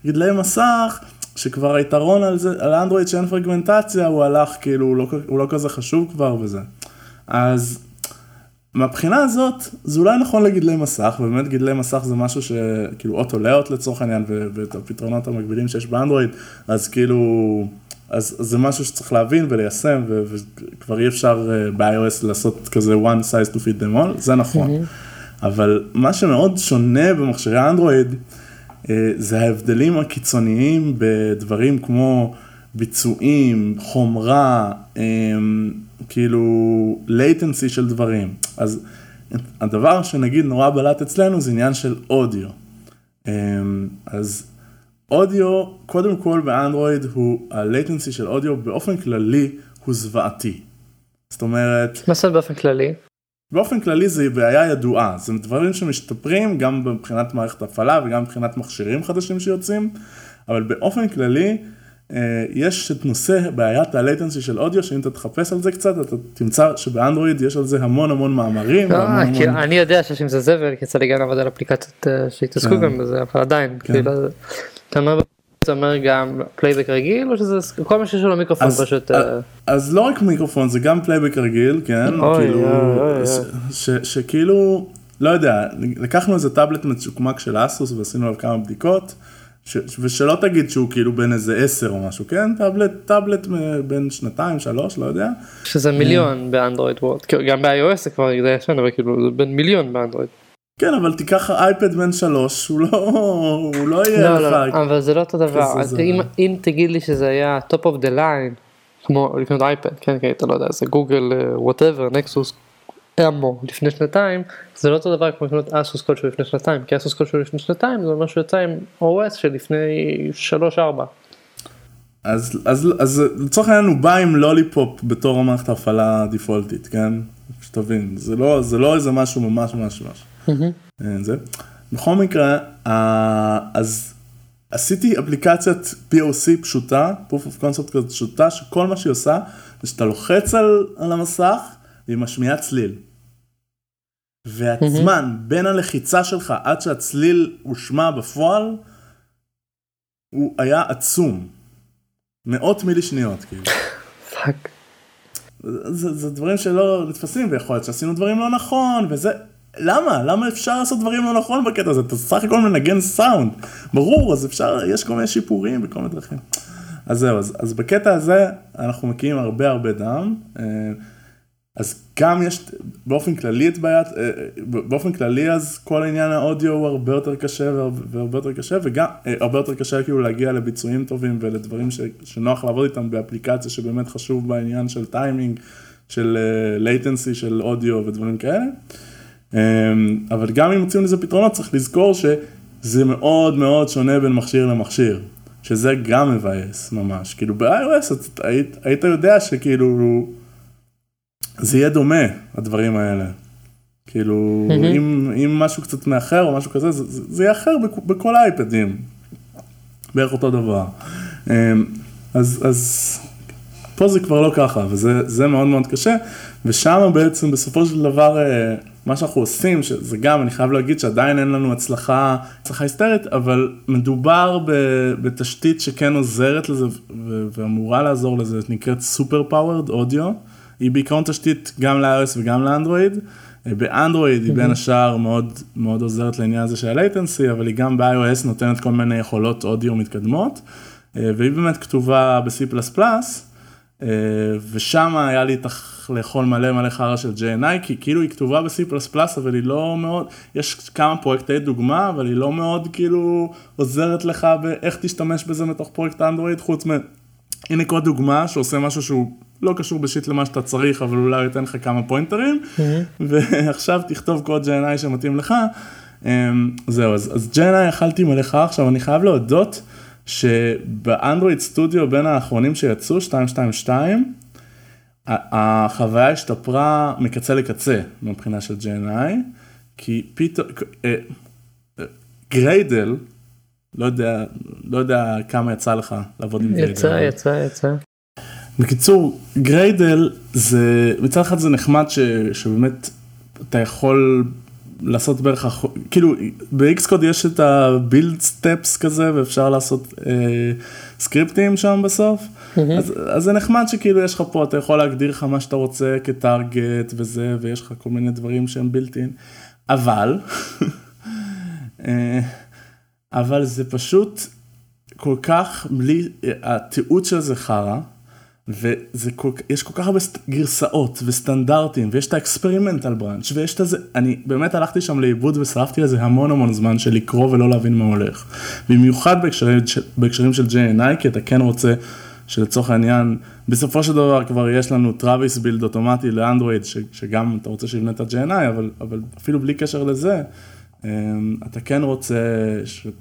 גדלי מסך. שכבר היתרון על זה, על אנדרואיד שאין פרגמנטציה, הוא הלך כאילו, הוא לא, הוא לא כזה חשוב כבר וזה. אז מהבחינה הזאת זה אולי נכון לגדלי מסך, ובאמת גדלי מסך זה משהו שכאילו אוטו לאוט לצורך העניין ואת הפתרונות המקבילים שיש באנדרואיד, אז כאילו, אז, אז זה משהו שצריך להבין וליישם וכבר אי אפשר אה, ב-iOS לעשות כזה one size to fit them all, זה נכון. אבל מה שמאוד שונה במכשירי אנדרואיד אה, זה ההבדלים הקיצוניים בדברים כמו ביצועים, חומרה, אמ, כאילו latency של דברים. אז הדבר שנגיד נורא בלט אצלנו זה עניין של אודיו. אמ, אז אודיו, קודם כל באנדרואיד הוא, ה-latency של אודיו באופן כללי הוא זוועתי. זאת אומרת... מה זאת באופן כללי? באופן כללי זה בעיה ידועה, זה דברים שמשתפרים גם מבחינת מערכת הפעלה וגם מבחינת מכשירים חדשים שיוצאים, אבל באופן כללי, יש את נושא בעיית ה latency של אודיו, שאם אתה תחפש על זה קצת, אתה תמצא שבאנדרואיד יש על זה המון המון מאמרים. לא, המון, כי המון... אני יודע שיש עם זה זבל, כי יצא לי גם לעבוד על אפליקציות אה, שהתעסקו כן. גם בזה, אבל עדיין, כן. כאילו, אתה אומר, זה אומר גם playback רגיל, או שזה כל מה שיש לו מיקרופון אז, פשוט, אז, אה, אז לא רק מיקרופון, זה גם playback רגיל, כן? אוי, כאילו, אוי, אוי, ש, אוי. ש, שכאילו, לא יודע, לקחנו איזה טאבלט מצ'וקמק של אסוס ועשינו עליו כמה בדיקות, ש, ושלא תגיד שהוא כאילו בן איזה עשר או משהו, כן? טאבלט, טאבלט בן שנתיים, שלוש, לא יודע. שזה מיליון באנדרואיד וורד, כאילו, גם ב-iOS זה כבר די ישן, אבל כאילו זה בין מיליון באנדרואיד. כן, אבל תיקח אייפד בן שלוש, הוא לא, הוא לא יהיה לא, לך. לא, אבל זה לא אותו דבר, אז זה- אם- אם תגיד לי שזה היה top of the line, כמו לקנות אייפד, כן, כן, אתה לא יודע, זה גוגל, whatever, Nexus, אמו, לפני שנתיים, זה לא אותו דבר כמו לקנות אסוס כלשהו לפני שנתיים, כי אסוס כלשהו לפני שנתיים זה אומר שהוא יצא עם OS שלפני 3-4. אז, אז, אז לצורך העניין הוא בא עם Lollipop בתור המערכת ההפעלה דיפולטית, כן? שתבין, זה לא, זה לא איזה משהו ממש ממש ממש. אה, זה. בכל מקרה, אז עשיתי אפליקציית POC פשוטה, proof of concept כזאת פשוטה, שכל מה שהיא עושה, זה שאתה לוחץ על, על המסך, והיא משמיעה צליל. והזמן בין הלחיצה שלך עד שהצליל הושמע בפועל, הוא היה עצום. מאות מילי שניות, כאילו. fuck. זה, זה דברים שלא נתפסים, ויכול להיות שעשינו דברים לא נכון, וזה... למה? למה אפשר לעשות דברים לא נכון בקטע הזה? אתה סך הכל מנגן סאונד. ברור, אז אפשר, יש כל מיני שיפורים בכל מיני דרכים. אז זהו, אז, אז בקטע הזה אנחנו מקיזים הרבה הרבה דם. אה, אז גם יש באופן כללי את בעיית, אה, באופן כללי אז כל עניין האודיו הוא הרבה יותר קשה והרבה, יותר קשה וגם אה, הרבה יותר קשה כאילו להגיע לביצועים טובים ולדברים ש, שנוח לעבוד איתם באפליקציה שבאמת חשוב בעניין של טיימינג, של latency, של אודיו ודברים כאלה. אה, אבל גם אם מוצאים לזה פתרונות צריך לזכור שזה מאוד מאוד שונה בין מכשיר למכשיר. שזה גם מבאס ממש, כאילו ב-iOS היית, היית יודע שכאילו זה יהיה דומה, הדברים האלה. כאילו, אם, אם משהו קצת מאחר או משהו כזה, זה, זה זה יהיה אחר בכ- בכל האייפדים. בערך אותו דבר. אמ, אז, אז פה זה כבר לא ככה, וזה זה מאוד מאוד קשה, ושם בעצם בסופו של דבר, אה, מה שאנחנו עושים, שזה גם, אני חייב להגיד שעדיין אין לנו הצלחה, הצלחה היסטרית, אבל מדובר ב, בתשתית שכן עוזרת לזה ו- ואמורה לעזור לזה, נקראת Superpowered Audio. היא בעיקרון תשתית גם ל-iOS וגם לאנדרואיד. באנדרואיד היא בין השאר מאוד מאוד עוזרת לעניין הזה של ה-latency, אבל היא גם ב-iOS נותנת כל מיני יכולות אודיו מתקדמות, אה, והיא באמת כתובה ב-C++, אה, ושם היה לי את לאכול מלא מלא חרא של JNI, כי כאילו היא כתובה ב-C++, אבל היא לא מאוד, יש כמה פרויקטי דוגמה, אבל היא לא מאוד כאילו עוזרת לך באיך תשתמש בזה מתוך פרויקט אנדרואיד, חוץ מ... הנה כל דוגמה שעושה משהו שהוא לא קשור בשיט למה שאתה צריך, אבל אולי ייתן לך כמה פוינטרים, ועכשיו תכתוב קוד JNI שמתאים לך. אמ, זהו, אז, אז JNI אכלתי מלאכה עכשיו, אני חייב להודות שבאנדרואיד סטודיו בין האחרונים שיצאו, 222, ה- החוויה השתפרה מקצה לקצה מבחינה של JNI, כי פתאום, אה, Gradle, לא יודע, לא יודע כמה יצא לך לעבוד עם Gradle. יצא, יצא, יצא. בקיצור, Gradle זה, מצד אחד זה נחמד ש, שבאמת אתה יכול לעשות בערך, כאילו ב-Xcode יש את ה-build steps כזה ואפשר לעשות אה, סקריפטים שם בסוף, אז, אז זה נחמד שכאילו יש לך פה, אתה יכול להגדיר לך מה שאתה רוצה כ target וזה, ויש לך כל מיני דברים שהם built-in, אבל, *laughs* אה, אבל זה פשוט כל כך בלי, התיעוד של זה חרא, וזה כל, יש כל כך הרבה גרסאות וסטנדרטים, ויש את ה experimental branch, ויש את הזה, אני באמת הלכתי שם לאיבוד ושרפתי לזה המון המון זמן של לקרוא ולא להבין מה הולך. במיוחד בהקשרים, בהקשרים של J&I, כי אתה כן רוצה שלצורך העניין, בסופו של דבר כבר יש לנו טראביס בילד אוטומטי לאנדרואיד, ש- שגם אתה רוצה שיבנה את ה-J&I, אבל, אבל אפילו בלי קשר לזה, אתה כן רוצה,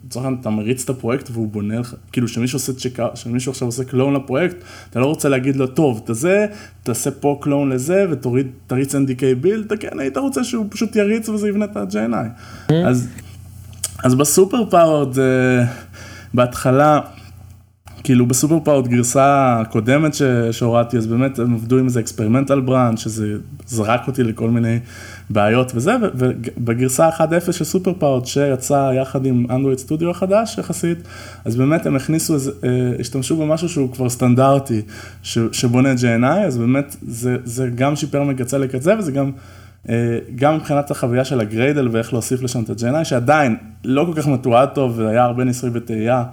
לצורך העניין אתה מריץ את הפרויקט והוא בונה לך, כאילו שמישהו עושה צ'קה, שמישהו עכשיו עושה קלון לפרויקט, אתה לא רוצה להגיד לו, טוב, אתה זה, תעשה פה קלון לזה ותוריד, תריץ NDK בילד, אתה כן היית רוצה שהוא פשוט יריץ וזה יבנה את ה-JNI. אז, אז ב Superpowered זה, בהתחלה, כאילו ב Superpowered גרסה הקודמת שהורדתי, אז באמת הם עבדו עם איזה experimental branch, שזה זרק אותי לכל מיני בעיות וזה, ובגרסה 1.0 של Superpowered שיצא יחד עם Android Studio החדש יחסית, אז באמת הם הכניסו, איזה, אה, השתמשו במשהו שהוא כבר סטנדרטי, שבונה JNI, אז באמת זה, זה גם שיפר מקצה לקצה וזה גם... אה, גם מבחינת החוויה של הגריידל ואיך להוסיף לשם את ה-GNI, שעדיין לא כל כך מתועד טוב והיה הרבה ניסוי וטעייה,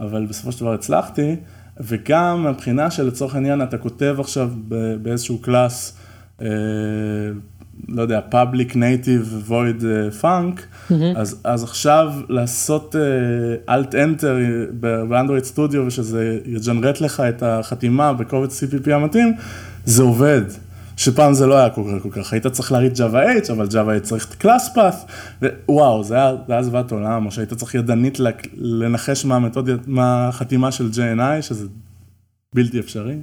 אבל בסופו של דבר הצלחתי, וגם מבחינה של לצורך העניין אתה כותב עכשיו באיזשהו קלאס, אה, לא יודע, public native void אה, funk, mm-hmm. אז, אז עכשיו לעשות אלט uh, enter באנדרואיד סטודיו ושזה יג'נרט לך את החתימה בקובץ CPP המתאים, זה עובד. שפעם זה לא היה קורה כל כך, היית צריך להריץ Java H, אבל Java H צריך את קלאס פאס, ווואו, זה היה, זה היה זוועת עולם, או שהיית צריך ידנית לנחש מה המתודיה, מה החתימה של JNI, שזה בלתי אפשרי.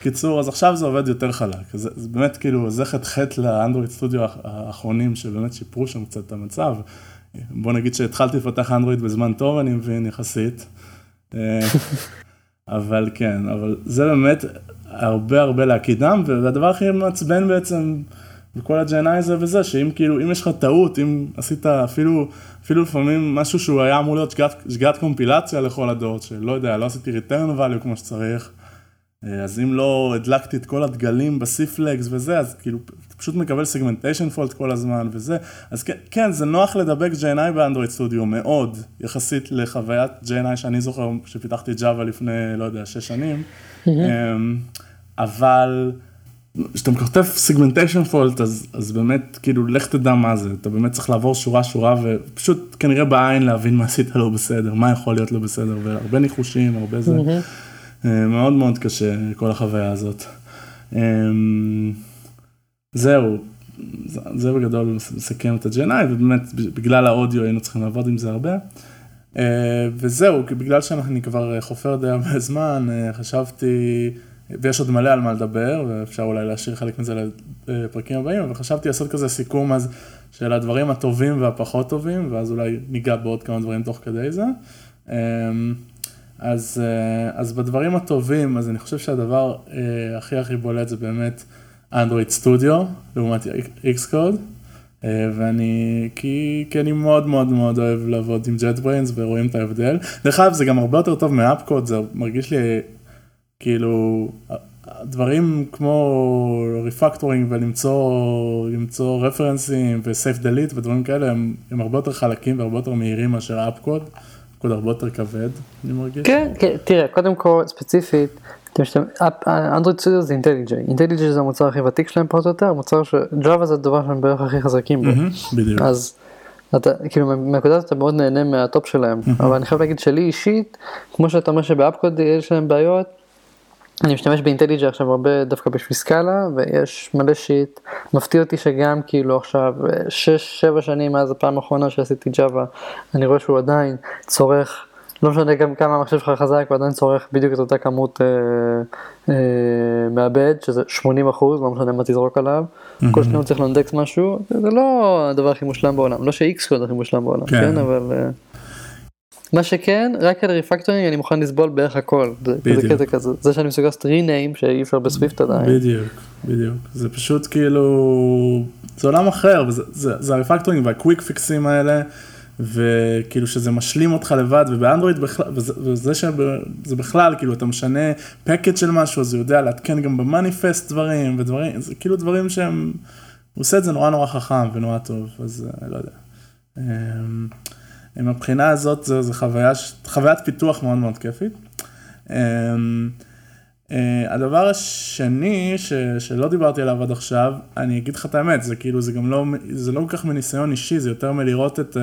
קיצור, אז עכשיו זה עובד יותר חלק, זה, זה באמת כאילו, זה חטא לאנדרואיד סטודיו האחרונים, שבאמת שיפרו שם קצת את המצב. בוא נגיד שהתחלתי לפתח אנדרואיד בזמן טוב, אני מבין, יחסית. אה, *laughs* אבל כן, אבל זה באמת, הרבה הרבה להקידם, והדבר הכי מעצבן בעצם בכל הג'יינאי הזה וזה, שאם כאילו, אם יש לך טעות, אם עשית אפילו, אפילו לפעמים משהו שהוא היה אמור להיות שגיאת, שגיאת קומפילציה לכל הדעות, שלא יודע, לא עשיתי return value כמו שצריך, אז אם לא הדלקתי את כל הדגלים בסיפלקס וזה, אז כאילו, אתה פשוט מקבל סגמנטיישן פולט כל הזמן וזה, אז כן, כן, זה נוח לדבק JNI באנדרואיד סטודיו, מאוד, יחסית לחוויית JNI שאני זוכר שפיתחתי Java לפני, לא יודע, שש שנים. Mm-hmm. אבל כשאתה כותב סיגמנטיישן פולט אז, אז באמת כאילו לך תדע מה זה, אתה באמת צריך לעבור שורה שורה ופשוט כנראה בעין להבין מה עשית לא בסדר, מה יכול להיות לא בסדר והרבה ניחושים, הרבה זה. מאוד מאוד קשה כל החוויה הזאת. אמ, זהו, זה בגדול מסכם את הג'נאי ובאמת בגלל האודיו היינו צריכים לעבוד עם זה הרבה. אה, וזהו, בגלל שאני כבר חופר די הרבה זמן, אה, חשבתי ויש עוד מלא על מה לדבר, ואפשר אולי להשאיר חלק מזה לפרקים הבאים, אבל חשבתי לעשות כזה סיכום אז של הדברים הטובים והפחות טובים, ואז אולי ניגע בעוד כמה דברים תוך כדי זה. אז, אה, אז בדברים הטובים, אז אני חושב שהדבר אה, הכי הכי בולט זה באמת אנדרואיד סטודיו, לעומת Xcode. אה, ואני, כי, כי אני מאוד מאוד מאוד אוהב לעבוד עם JetBrains ורואים את ההבדל. דרך אגב זה גם הרבה יותר טוב מ AppCode, זה מרגיש לי כאילו, דברים כמו refactoring ולמצוא למצוא רפרנסים ו safe delete ודברים כאלה הם, הם הרבה יותר חלקים והרבה יותר מהירים מאשר AppCode, קוד הרבה יותר כבד, אני מרגיש. כן, כן, תראה, קודם כל ספציפית, Android Studio זה IntelliJ, IntelliJ זה המוצר הכי ותיק שלהם פחות או יותר, מוצר ש Java זה הדבר שהם בערך הכי חזקים בו. בדיוק. אז אתה, כאילו מהנקודת אתה מאוד נהנה מהטופ שלהם, אבל אני חייב להגיד שלי אישית, כמו שאתה אומר שבאפקוד יש להם בעיות, אני משתמש באינטליג'ה עכשיו הרבה דווקא בשביל סקאלה ויש מלא שיט, מפתיע אותי שגם כאילו עכשיו 6-7 שנים מאז הפעם האחרונה שעשיתי ג'אווה, אני רואה שהוא עדיין צורך, לא משנה גם כמה המחשב שלך חזק, הוא עדיין צורך בדיוק את אותה כמות אה, אה, מעבד, שזה 80 אחוז, לא משנה מה תזרוק עליו, mm-hmm. כל שניה הוא צריך לאנדקס משהו, זה לא הדבר הכי מושלם בעולם, לא ש-X קוד הכי מושלם בעולם, כן, כן אבל... אה, מה שכן, רק על refactoring אני מוכן לסבול בערך הכל. בדיוק. זה קטע כזה. זה שאני מסוגל לעשות rename שאי אפשר ב Swift עדיין. בדיוק, בדיוק. זה פשוט כאילו, זה עולם אחר, וזה, זה, זה ה refactoring וה quick fix ים האלה, וכאילו שזה משלים אותך לבד, ובאנדרואיד בכלל, וזה, וזה שזה בכלל, כאילו אתה משנה package של משהו, אז הוא יודע לעדכן גם במניפסט דברים, ודברים, זה כאילו דברים שהם, הוא עושה את זה נורא נורא חכם ונורא טוב, אז לא יודע. מבחינה הזאת זו, זו חוויה, חוויית פיתוח מאוד מאוד כיפית. אמ, אה, הדבר השני ש, שלא דיברתי עליו עד עכשיו, אני אגיד לך את האמת, זה כאילו, זה גם לא, זה לא כל כך מניסיון אישי, זה יותר מלראות את...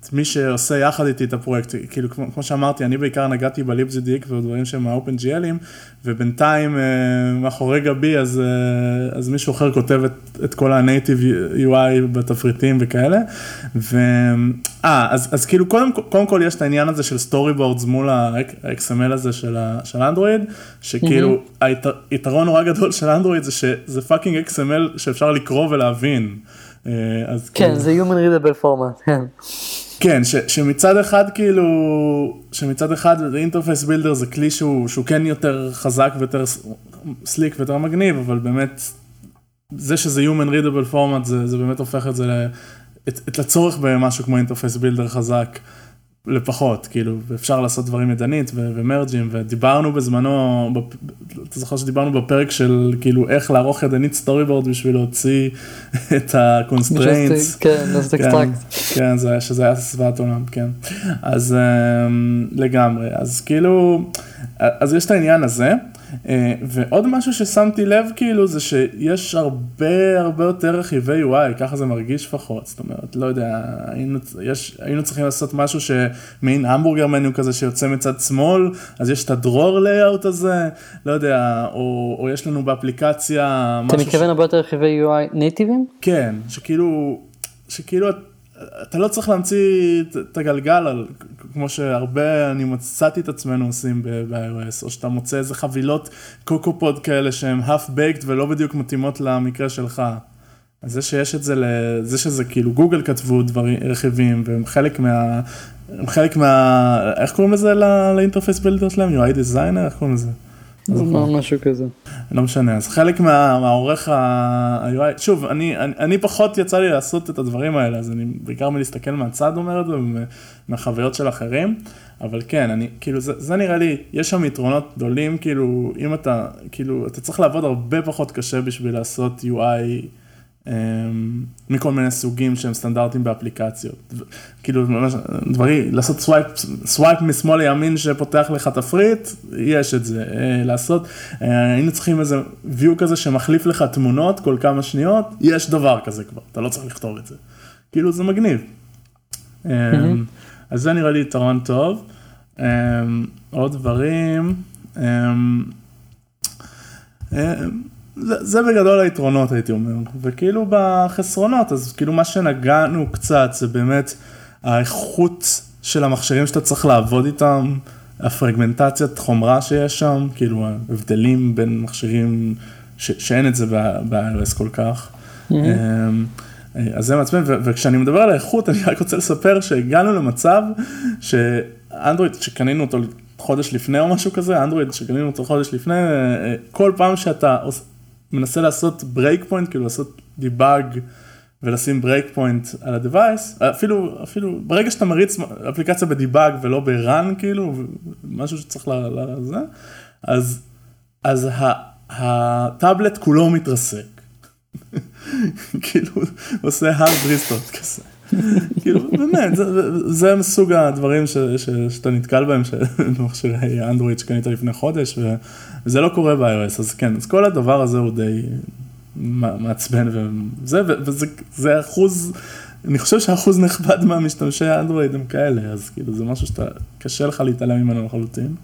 את מי שעושה יחד איתי את הפרויקט, כאילו כמו, כמו שאמרתי, אני בעיקר נגעתי בליפג'דיק ודברים שהם ג'יאלים, ובינתיים אה, מאחורי גבי אז, אה, אז מישהו אחר כותב את, את כל הנייטיב UI בתפריטים וכאלה, ו... אה, אז, אז כאילו קודם, קודם כל יש את העניין הזה של storyboards מול ה-XML הזה של, ה, של אנדרואיד, שכאילו mm-hmm. היתרון נורא גדול של אנדרואיד זה שזה fucking XML שאפשר לקרוא ולהבין. אה, אז כן, כאילו... זה Human Readable Format, כן. כן, ש, שמצד אחד כאילו, שמצד אחד Interface Builder זה כלי שהוא, שהוא כן יותר חזק ויותר slick ויותר מגניב, אבל באמת, זה שזה Human Readable Format זה, זה באמת הופך את זה, ל, את, את הצורך במשהו כמו Interface Builder חזק. לפחות, כאילו, אפשר לעשות דברים ידנית ו merge ים, ודיברנו בזמנו, אתה זוכר שדיברנו בפרק של כאילו איך לערוך ידנית storyboard בשביל להוציא *laughs* את ה constraints. כן, לעשות extract. כן, זה, שזה היה סביבת עולם, כן. אז אמ, לגמרי, אז כאילו, אז יש את העניין הזה. אה, ועוד משהו ששמתי לב כאילו זה שיש הרבה הרבה יותר רכיבי UI, ככה זה מרגיש לפחות, זאת אומרת, לא יודע, היינו, יש, היינו צריכים לעשות משהו שמין המבורגר מניו כזה שיוצא מצד שמאל, אז יש את הדרור לייאוט הזה, לא יודע, או, או יש לנו באפליקציה משהו... אתה מתכוון ש... הרבה יותר רכיבי UI נייטיבים? כן, שכאילו, שכאילו אתה לא צריך להמציא את הגלגל, כמו שהרבה, אני מצאתי את עצמנו עושים ב-iOS, או שאתה מוצא איזה חבילות CocoaPod כאלה שהן half baked ולא בדיוק מתאימות למקרה שלך. אז זה שיש את זה, זה שזה כאילו גוגל כתבו דברים, רכיבים, והם חלק מה... הם חלק מה... איך קוראים לזה ל Interface Builder שלהם? UI designer? איך קוראים לזה? משהו כזה. לא משנה, אז חלק מהעורך ה-UI, שוב, אני, אני, אני פחות יצא לי לעשות את הדברים האלה, אז אני בעיקר מלהסתכל מהצד אומר את זה, מהחוויות של אחרים, אבל כן, אני, כאילו, זה, זה נראה לי, יש שם יתרונות גדולים, כאילו, אם אתה, כאילו, אתה צריך לעבוד הרבה פחות קשה בשביל לעשות UI. אמ, מכל מיני סוגים שהם סטנדרטים באפליקציות. כאילו, דברים, לעשות swipe, swipe משמאל לימין שפותח לך תפריט, יש את זה. אה, לעשות, אה, היינו צריכים איזה view כזה שמחליף לך תמונות כל כמה שניות, יש דבר כזה כבר, אתה לא צריך לכתוב את זה. כאילו, זה מגניב. אמ, אז זה נראה לי יתרון טוב. אמ, עוד דברים. זה, זה בגדול היתרונות הייתי אומר, וכאילו בחסרונות, אז כאילו מה שנגענו קצת זה באמת האיכות של המכשירים שאתה צריך לעבוד איתם, הפרגמנטציית חומרה שיש שם, כאילו ההבדלים בין מכשירים ש, שאין את זה ב-iOS כל כך. Mm-hmm. אז זה מעצבן, וכשאני מדבר על האיכות אני רק רוצה לספר שהגענו למצב שאנדרואיד שקנינו אותו חודש לפני או משהו כזה, אנדרואיד שקנינו אותו חודש לפני, אה, כל פעם שאתה מנסה לעשות breakpoint, כאילו לעשות debug ולשים breakpoint על ה-Device, אפילו, אפילו ברגע שאתה מריץ אפליקציה ב debug ולא ב-run כאילו, משהו שצריך לזה, אז, אז הטאבלט כולו מתרסק. *laughs* כאילו, עושה hard restart כזה. *laughs* כאילו, באמת, זה, זה מסוג הדברים ש, ש, שאתה נתקל בהם, במכשירי אנדרואיד שקנית לפני חודש, וזה לא קורה ב-iOS, אז כן, אז כל הדבר הזה הוא די מעצבן, וזה, וזה אחוז, אני חושב שאחוז נכבד מהמשתמשי האנדרואיד הם כאלה, אז כאילו זה משהו שאתה, קשה לך להתעלם ממנו לחלוטין.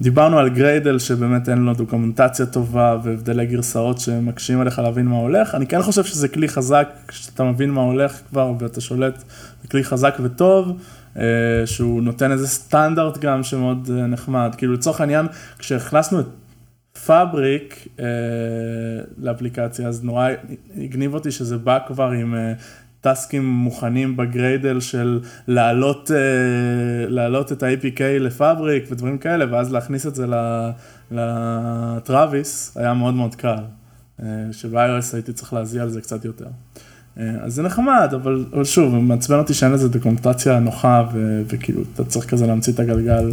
דיברנו על Gradle שבאמת אין לו דוקומנטציה טובה והבדלי גרסאות שמקשים עליך להבין מה הולך. אני כן חושב שזה כלי חזק, כשאתה מבין מה הולך כבר ואתה שולט, זה כלי חזק וטוב, אה, שהוא נותן איזה סטנדרט גם שמאוד אה, נחמד. כאילו לצורך העניין, כשהכנסנו את Fabric אה, לאפליקציה, אז נורא הגניב אותי שזה בא כבר עם task ים מוכנים ב Gradle של להעלות, אה, להעלות את ה-APK ל Fabric ודברים כאלה, ואז להכניס את זה ל Travis, היה מאוד מאוד קל. אה, שב-iOS הייתי צריך להזיע על זה קצת יותר. אה, אז זה נחמד, אבל, אבל שוב, מעצבן אותי שאין לזה דוקומנטציה נוחה, ו, וכאילו, אתה צריך כזה להמציא את הגלגל.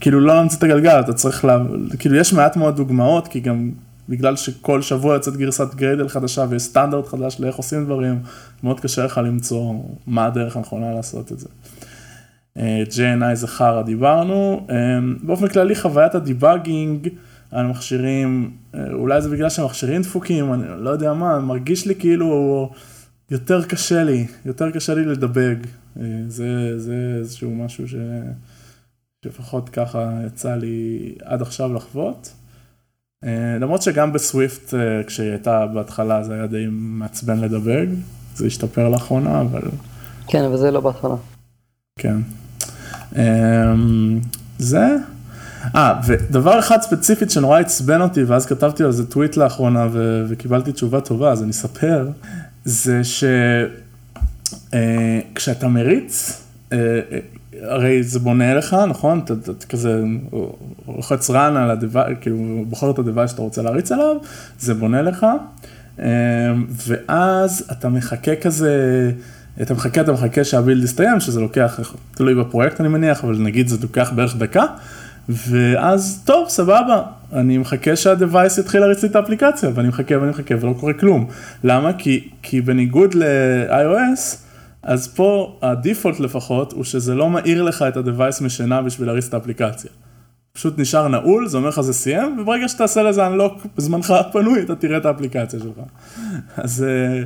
כאילו לא להמציא את הגלגל, אתה צריך, לה, כאילו יש מעט מאוד דוגמאות, כי גם בגלל שכל שבוע יוצאת גרסת Gradle חדשה ויש סטנדרט חדש לאיך עושים דברים, מאוד קשה לך למצוא מה הדרך הנכונה לעשות את זה. אה, JNI זה חרא דיברנו, אה, באופן כללי חוויית ה debugging על מכשירים, אה, אולי זה בגלל שהמכשירים דפוקים, אני לא יודע מה, מרגיש לי כאילו יותר קשה לי, יותר קשה לי לדבג, זה, זה איזשהו משהו ש... שלפחות ככה יצא לי עד עכשיו לחוות. אה, למרות שגם בסוויפט אה, כשהיא הייתה בהתחלה זה היה די מעצבן לדבג, זה השתפר לאחרונה אבל... כן אבל זה לא בהתחלה. כן. אמ, זה? אה, ודבר אחד ספציפית שנורא עצבן אותי ואז כתבתי על זה טוויט לאחרונה ו- וקיבלתי תשובה טובה אז אני אספר, זה ש... אה, מריץ, אה, אה, הרי זה בונה לך, נכון? אתה, אתה, אתה כזה לוחץ run על ה-device, כאילו בוחר את ה-device שאתה רוצה להריץ עליו, זה בונה לך, ואז אתה מחכה כזה, אתה מחכה, אתה מחכה שהבילד יסתיים, שזה לוקח, תלוי בפרויקט אני מניח, אבל נגיד זה לוקח בערך דקה, ואז טוב, סבבה, אני מחכה שה-device יתחיל להריץ לי את האפליקציה, ואני מחכה ואני מחכה ולא קורה כלום. למה? כי, כי בניגוד ל-iOS, אז פה הדיפולט לפחות הוא שזה לא מאיר לך את ה-device משנה בשביל להריץ את האפליקציה. פשוט נשאר נעול, זה אומר לך זה סיים, וברגע שתעשה לזה unlock בזמנך הפנוי, אתה תראה את האפליקציה שלך. אז, אה,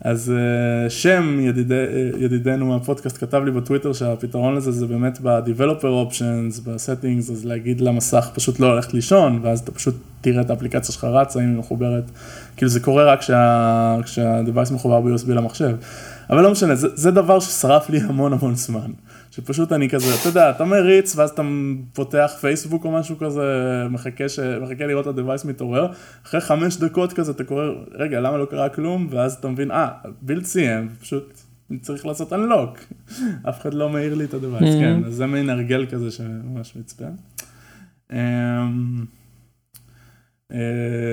אז אה, שם ידיד, אה, ידידנו מהפודקאסט כתב לי בטוויטר שהפתרון לזה זה באמת ב-Developer Options, ב-Settings, אז להגיד למסך פשוט לא ללכת לישון, ואז אתה פשוט תראה את האפליקציה שלך רצה, אם היא מחוברת, כאילו זה קורה רק כשה, כשה-Device מחובר ב-USB למחשב. אבל לא משנה, זה, זה דבר ששרף לי המון המון זמן. שפשוט אני כזה, אתה יודע, אתה מריץ ואז אתה פותח פייסבוק או משהו כזה, מחכה, ש... מחכה לראות את ה-Device מתעורר, אחרי חמש דקות כזה אתה קורא, רגע, למה לא קרה כלום? ואז אתה מבין, אה, בילד סיים, פשוט אני צריך לעשות unlock. *laughs* אף אחד לא מעיר לי את ה-Device, mm-hmm. כן, אז זה מין הרגל כזה שממש מצפן. אה,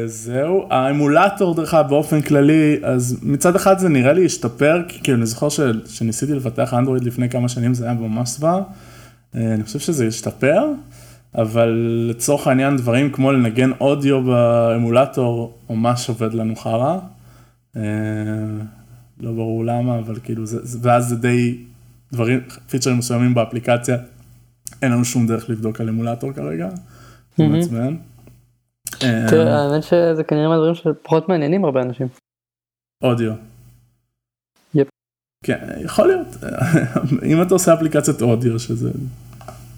זהו, האמולטור דרך אגב באופן כללי, אז מצד אחד זה נראה לי השתפר, כי כאילו אני זוכר שניסיתי לפתח אנדרואיד לפני כמה שנים זה היה ממש זוועה, אה, אני חושב שזה השתפר, אבל לצורך העניין דברים כמו לנגן אודיו באמולטור ממש עובד לנו חרא, אה, לא ברור למה, אבל כאילו זה, ואז זה די דברים, פיצ'רים מסוימים באפליקציה, אין לנו שום דרך לבדוק על אמולטור כרגע, זה מעצבן. תראה, אה, האמת שזה כנראה מהדברים שפחות מעניינים הרבה אנשים. אודיו. יפ. כן, יכול להיות. *laughs* אם אתה עושה אפליקציית אודיו, שזה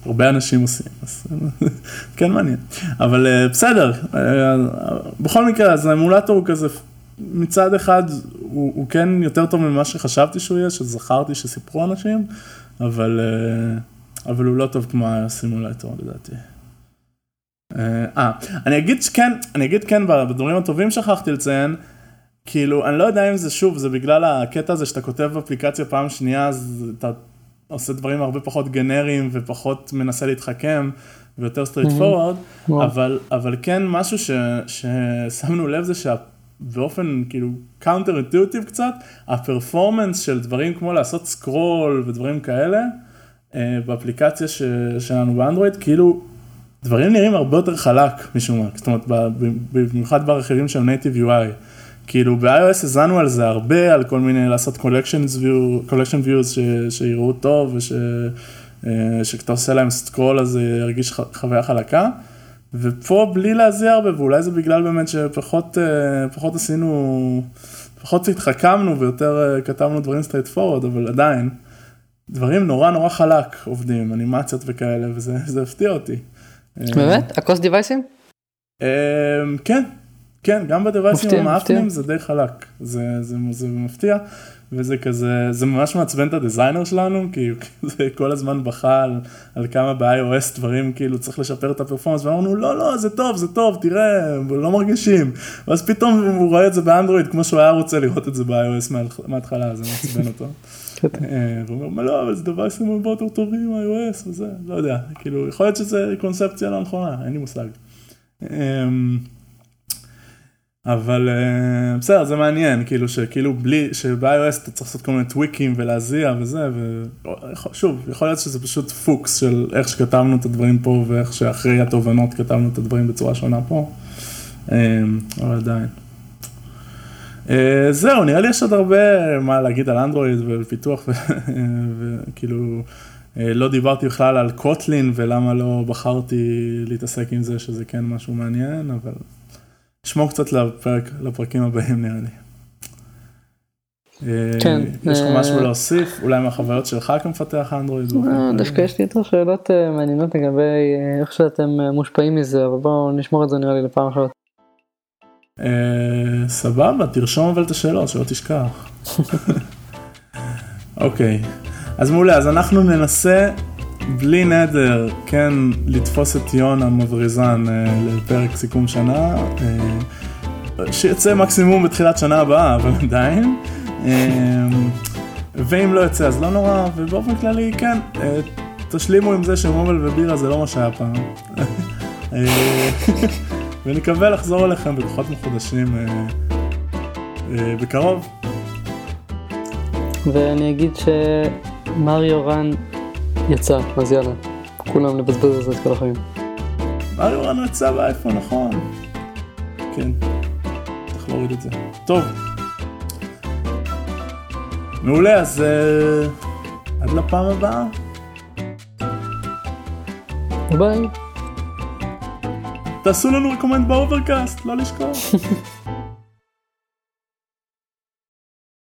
הרבה אנשים עושים, אז *laughs* כן מעניין. אבל אה, בסדר, אה, בכל מקרה, אז האמולטור הוא כזה, מצד אחד הוא, הוא כן יותר טוב ממה שחשבתי שהוא יהיה, שזכרתי שסיפרו אנשים, אבל, אבל הוא לא טוב כמו הסימולטור לדעתי. אה, אני אגיד כן, אני אגיד כן, בדברים הטובים שכחתי לציין, כאילו, אני לא יודע אם זה שוב, זה בגלל הקטע הזה שאתה כותב באפליקציה פעם שנייה, אז אתה עושה דברים הרבה פחות גנריים ופחות מנסה להתחכם ויותר straightforward, אבל, אבל כן משהו ש, ששמנו לב זה שבאופן כאילו counter intuitive קצת, הפרפורמנס של דברים כמו לעשות סקרול ודברים כאלה, אה, באפליקציה ש, שלנו באנדרואיד, כאילו דברים נראים הרבה יותר חלק משום מה, זאת אומרת, במיוחד ברכיבים של Native UI. כאילו ב-iOS הזנו על זה הרבה, על כל מיני לעשות collection views שיראו טוב ושכשאתה עושה להם סקרול אז זה ירגיש חוויה חלקה. ופה בלי להזיע הרבה, ואולי זה בגלל באמת שפחות אה, פחות עשינו, פחות התחכמנו ויותר אה, כתבנו דברים straight forward, אבל עדיין, דברים נורא נורא חלק עובדים, אנימציות וכאלה, וזה הפתיע אותי. באמת? הקוס דיווייסים? אמ, כן, כן, גם בדיווייסים המאפנים זה די חלק, זה, זה, זה מפתיע, וזה כזה, זה ממש מעצבן את הדיזיינר שלנו, כי *laughs* זה כל הזמן בכה על, על כמה ב-iOS דברים, כאילו צריך לשפר את הפרפורמנס, ואמרנו לא, לא, זה טוב, זה טוב, תראה, לא מרגישים, ואז פתאום הוא רואה את זה באנדרואיד כמו שהוא היה רוצה לראות את זה ב-iOS מההתחלה, זה מעצבן אותו. *laughs* אה, והוא אומר, לא, אבל זה דווייסים הרבה יותר טובים, iOS וזה, לא יודע, כאילו, יכול להיות שזה קונספציה לא נכונה, אין לי מושג. אמ, אבל אה, בסדר, זה מעניין, כאילו שכאילו בלי, שב-iOS אתה צריך לעשות כל מיני טוויקים ולהזיע וזה, ושוב, יכול להיות שזה פשוט פוקס של איך שכתבנו את הדברים פה ואיך שאחרי התובנות כתבנו את הדברים בצורה שונה פה, אמ, אבל עדיין. אה, זהו, נראה לי יש עוד הרבה מה להגיד על אנדרואיד ופיתוח, וכאילו, אה, לא דיברתי בכלל על קוטלין ולמה לא בחרתי להתעסק עם זה, שזה כן משהו מעניין, אבל נשמור קצת לפרק, לפרקים הבאים נראה לי. אה, כן. יש לך משהו להוסיף? אולי מהחוויות שלך כמפתח אנדרואיד? דווקא יש לי יותר שאלות מעניינות לגבי איך שאתם מושפעים מזה, אבל בואו נשמור את זה נראה לי לפעם אחרת. אה, סבבה, תרשום אבל את השאלות, שלא תשכח. אוקיי, אז מעולה, אז אנחנו ננסה בלי נדר, כן, לתפוס את יון המבריזן אה, לפרק סיכום שנה, אה, שיצא מקסימום בתחילת שנה הבאה, אבל עדיין. ואם לא יוצא אז לא נורא, ובאופן כללי כן, תשלימו עם זה שמובל ובירה זה לא מה שהיה פעם. ונקווה לחזור אליכם בכוחות מחודשים אה, אה, בקרוב. ואני אגיד שמריו רן יצא, אז יאללה, כולם לבזבז על זה את כל החיים. מריו רן יצא באייפון, נכון. כן, צריך להוריד את זה. טוב. מעולה, אז אה, עד לפעם הבאה. ביי. תעשו לנו recommend ב Overcast, לא לשכוח.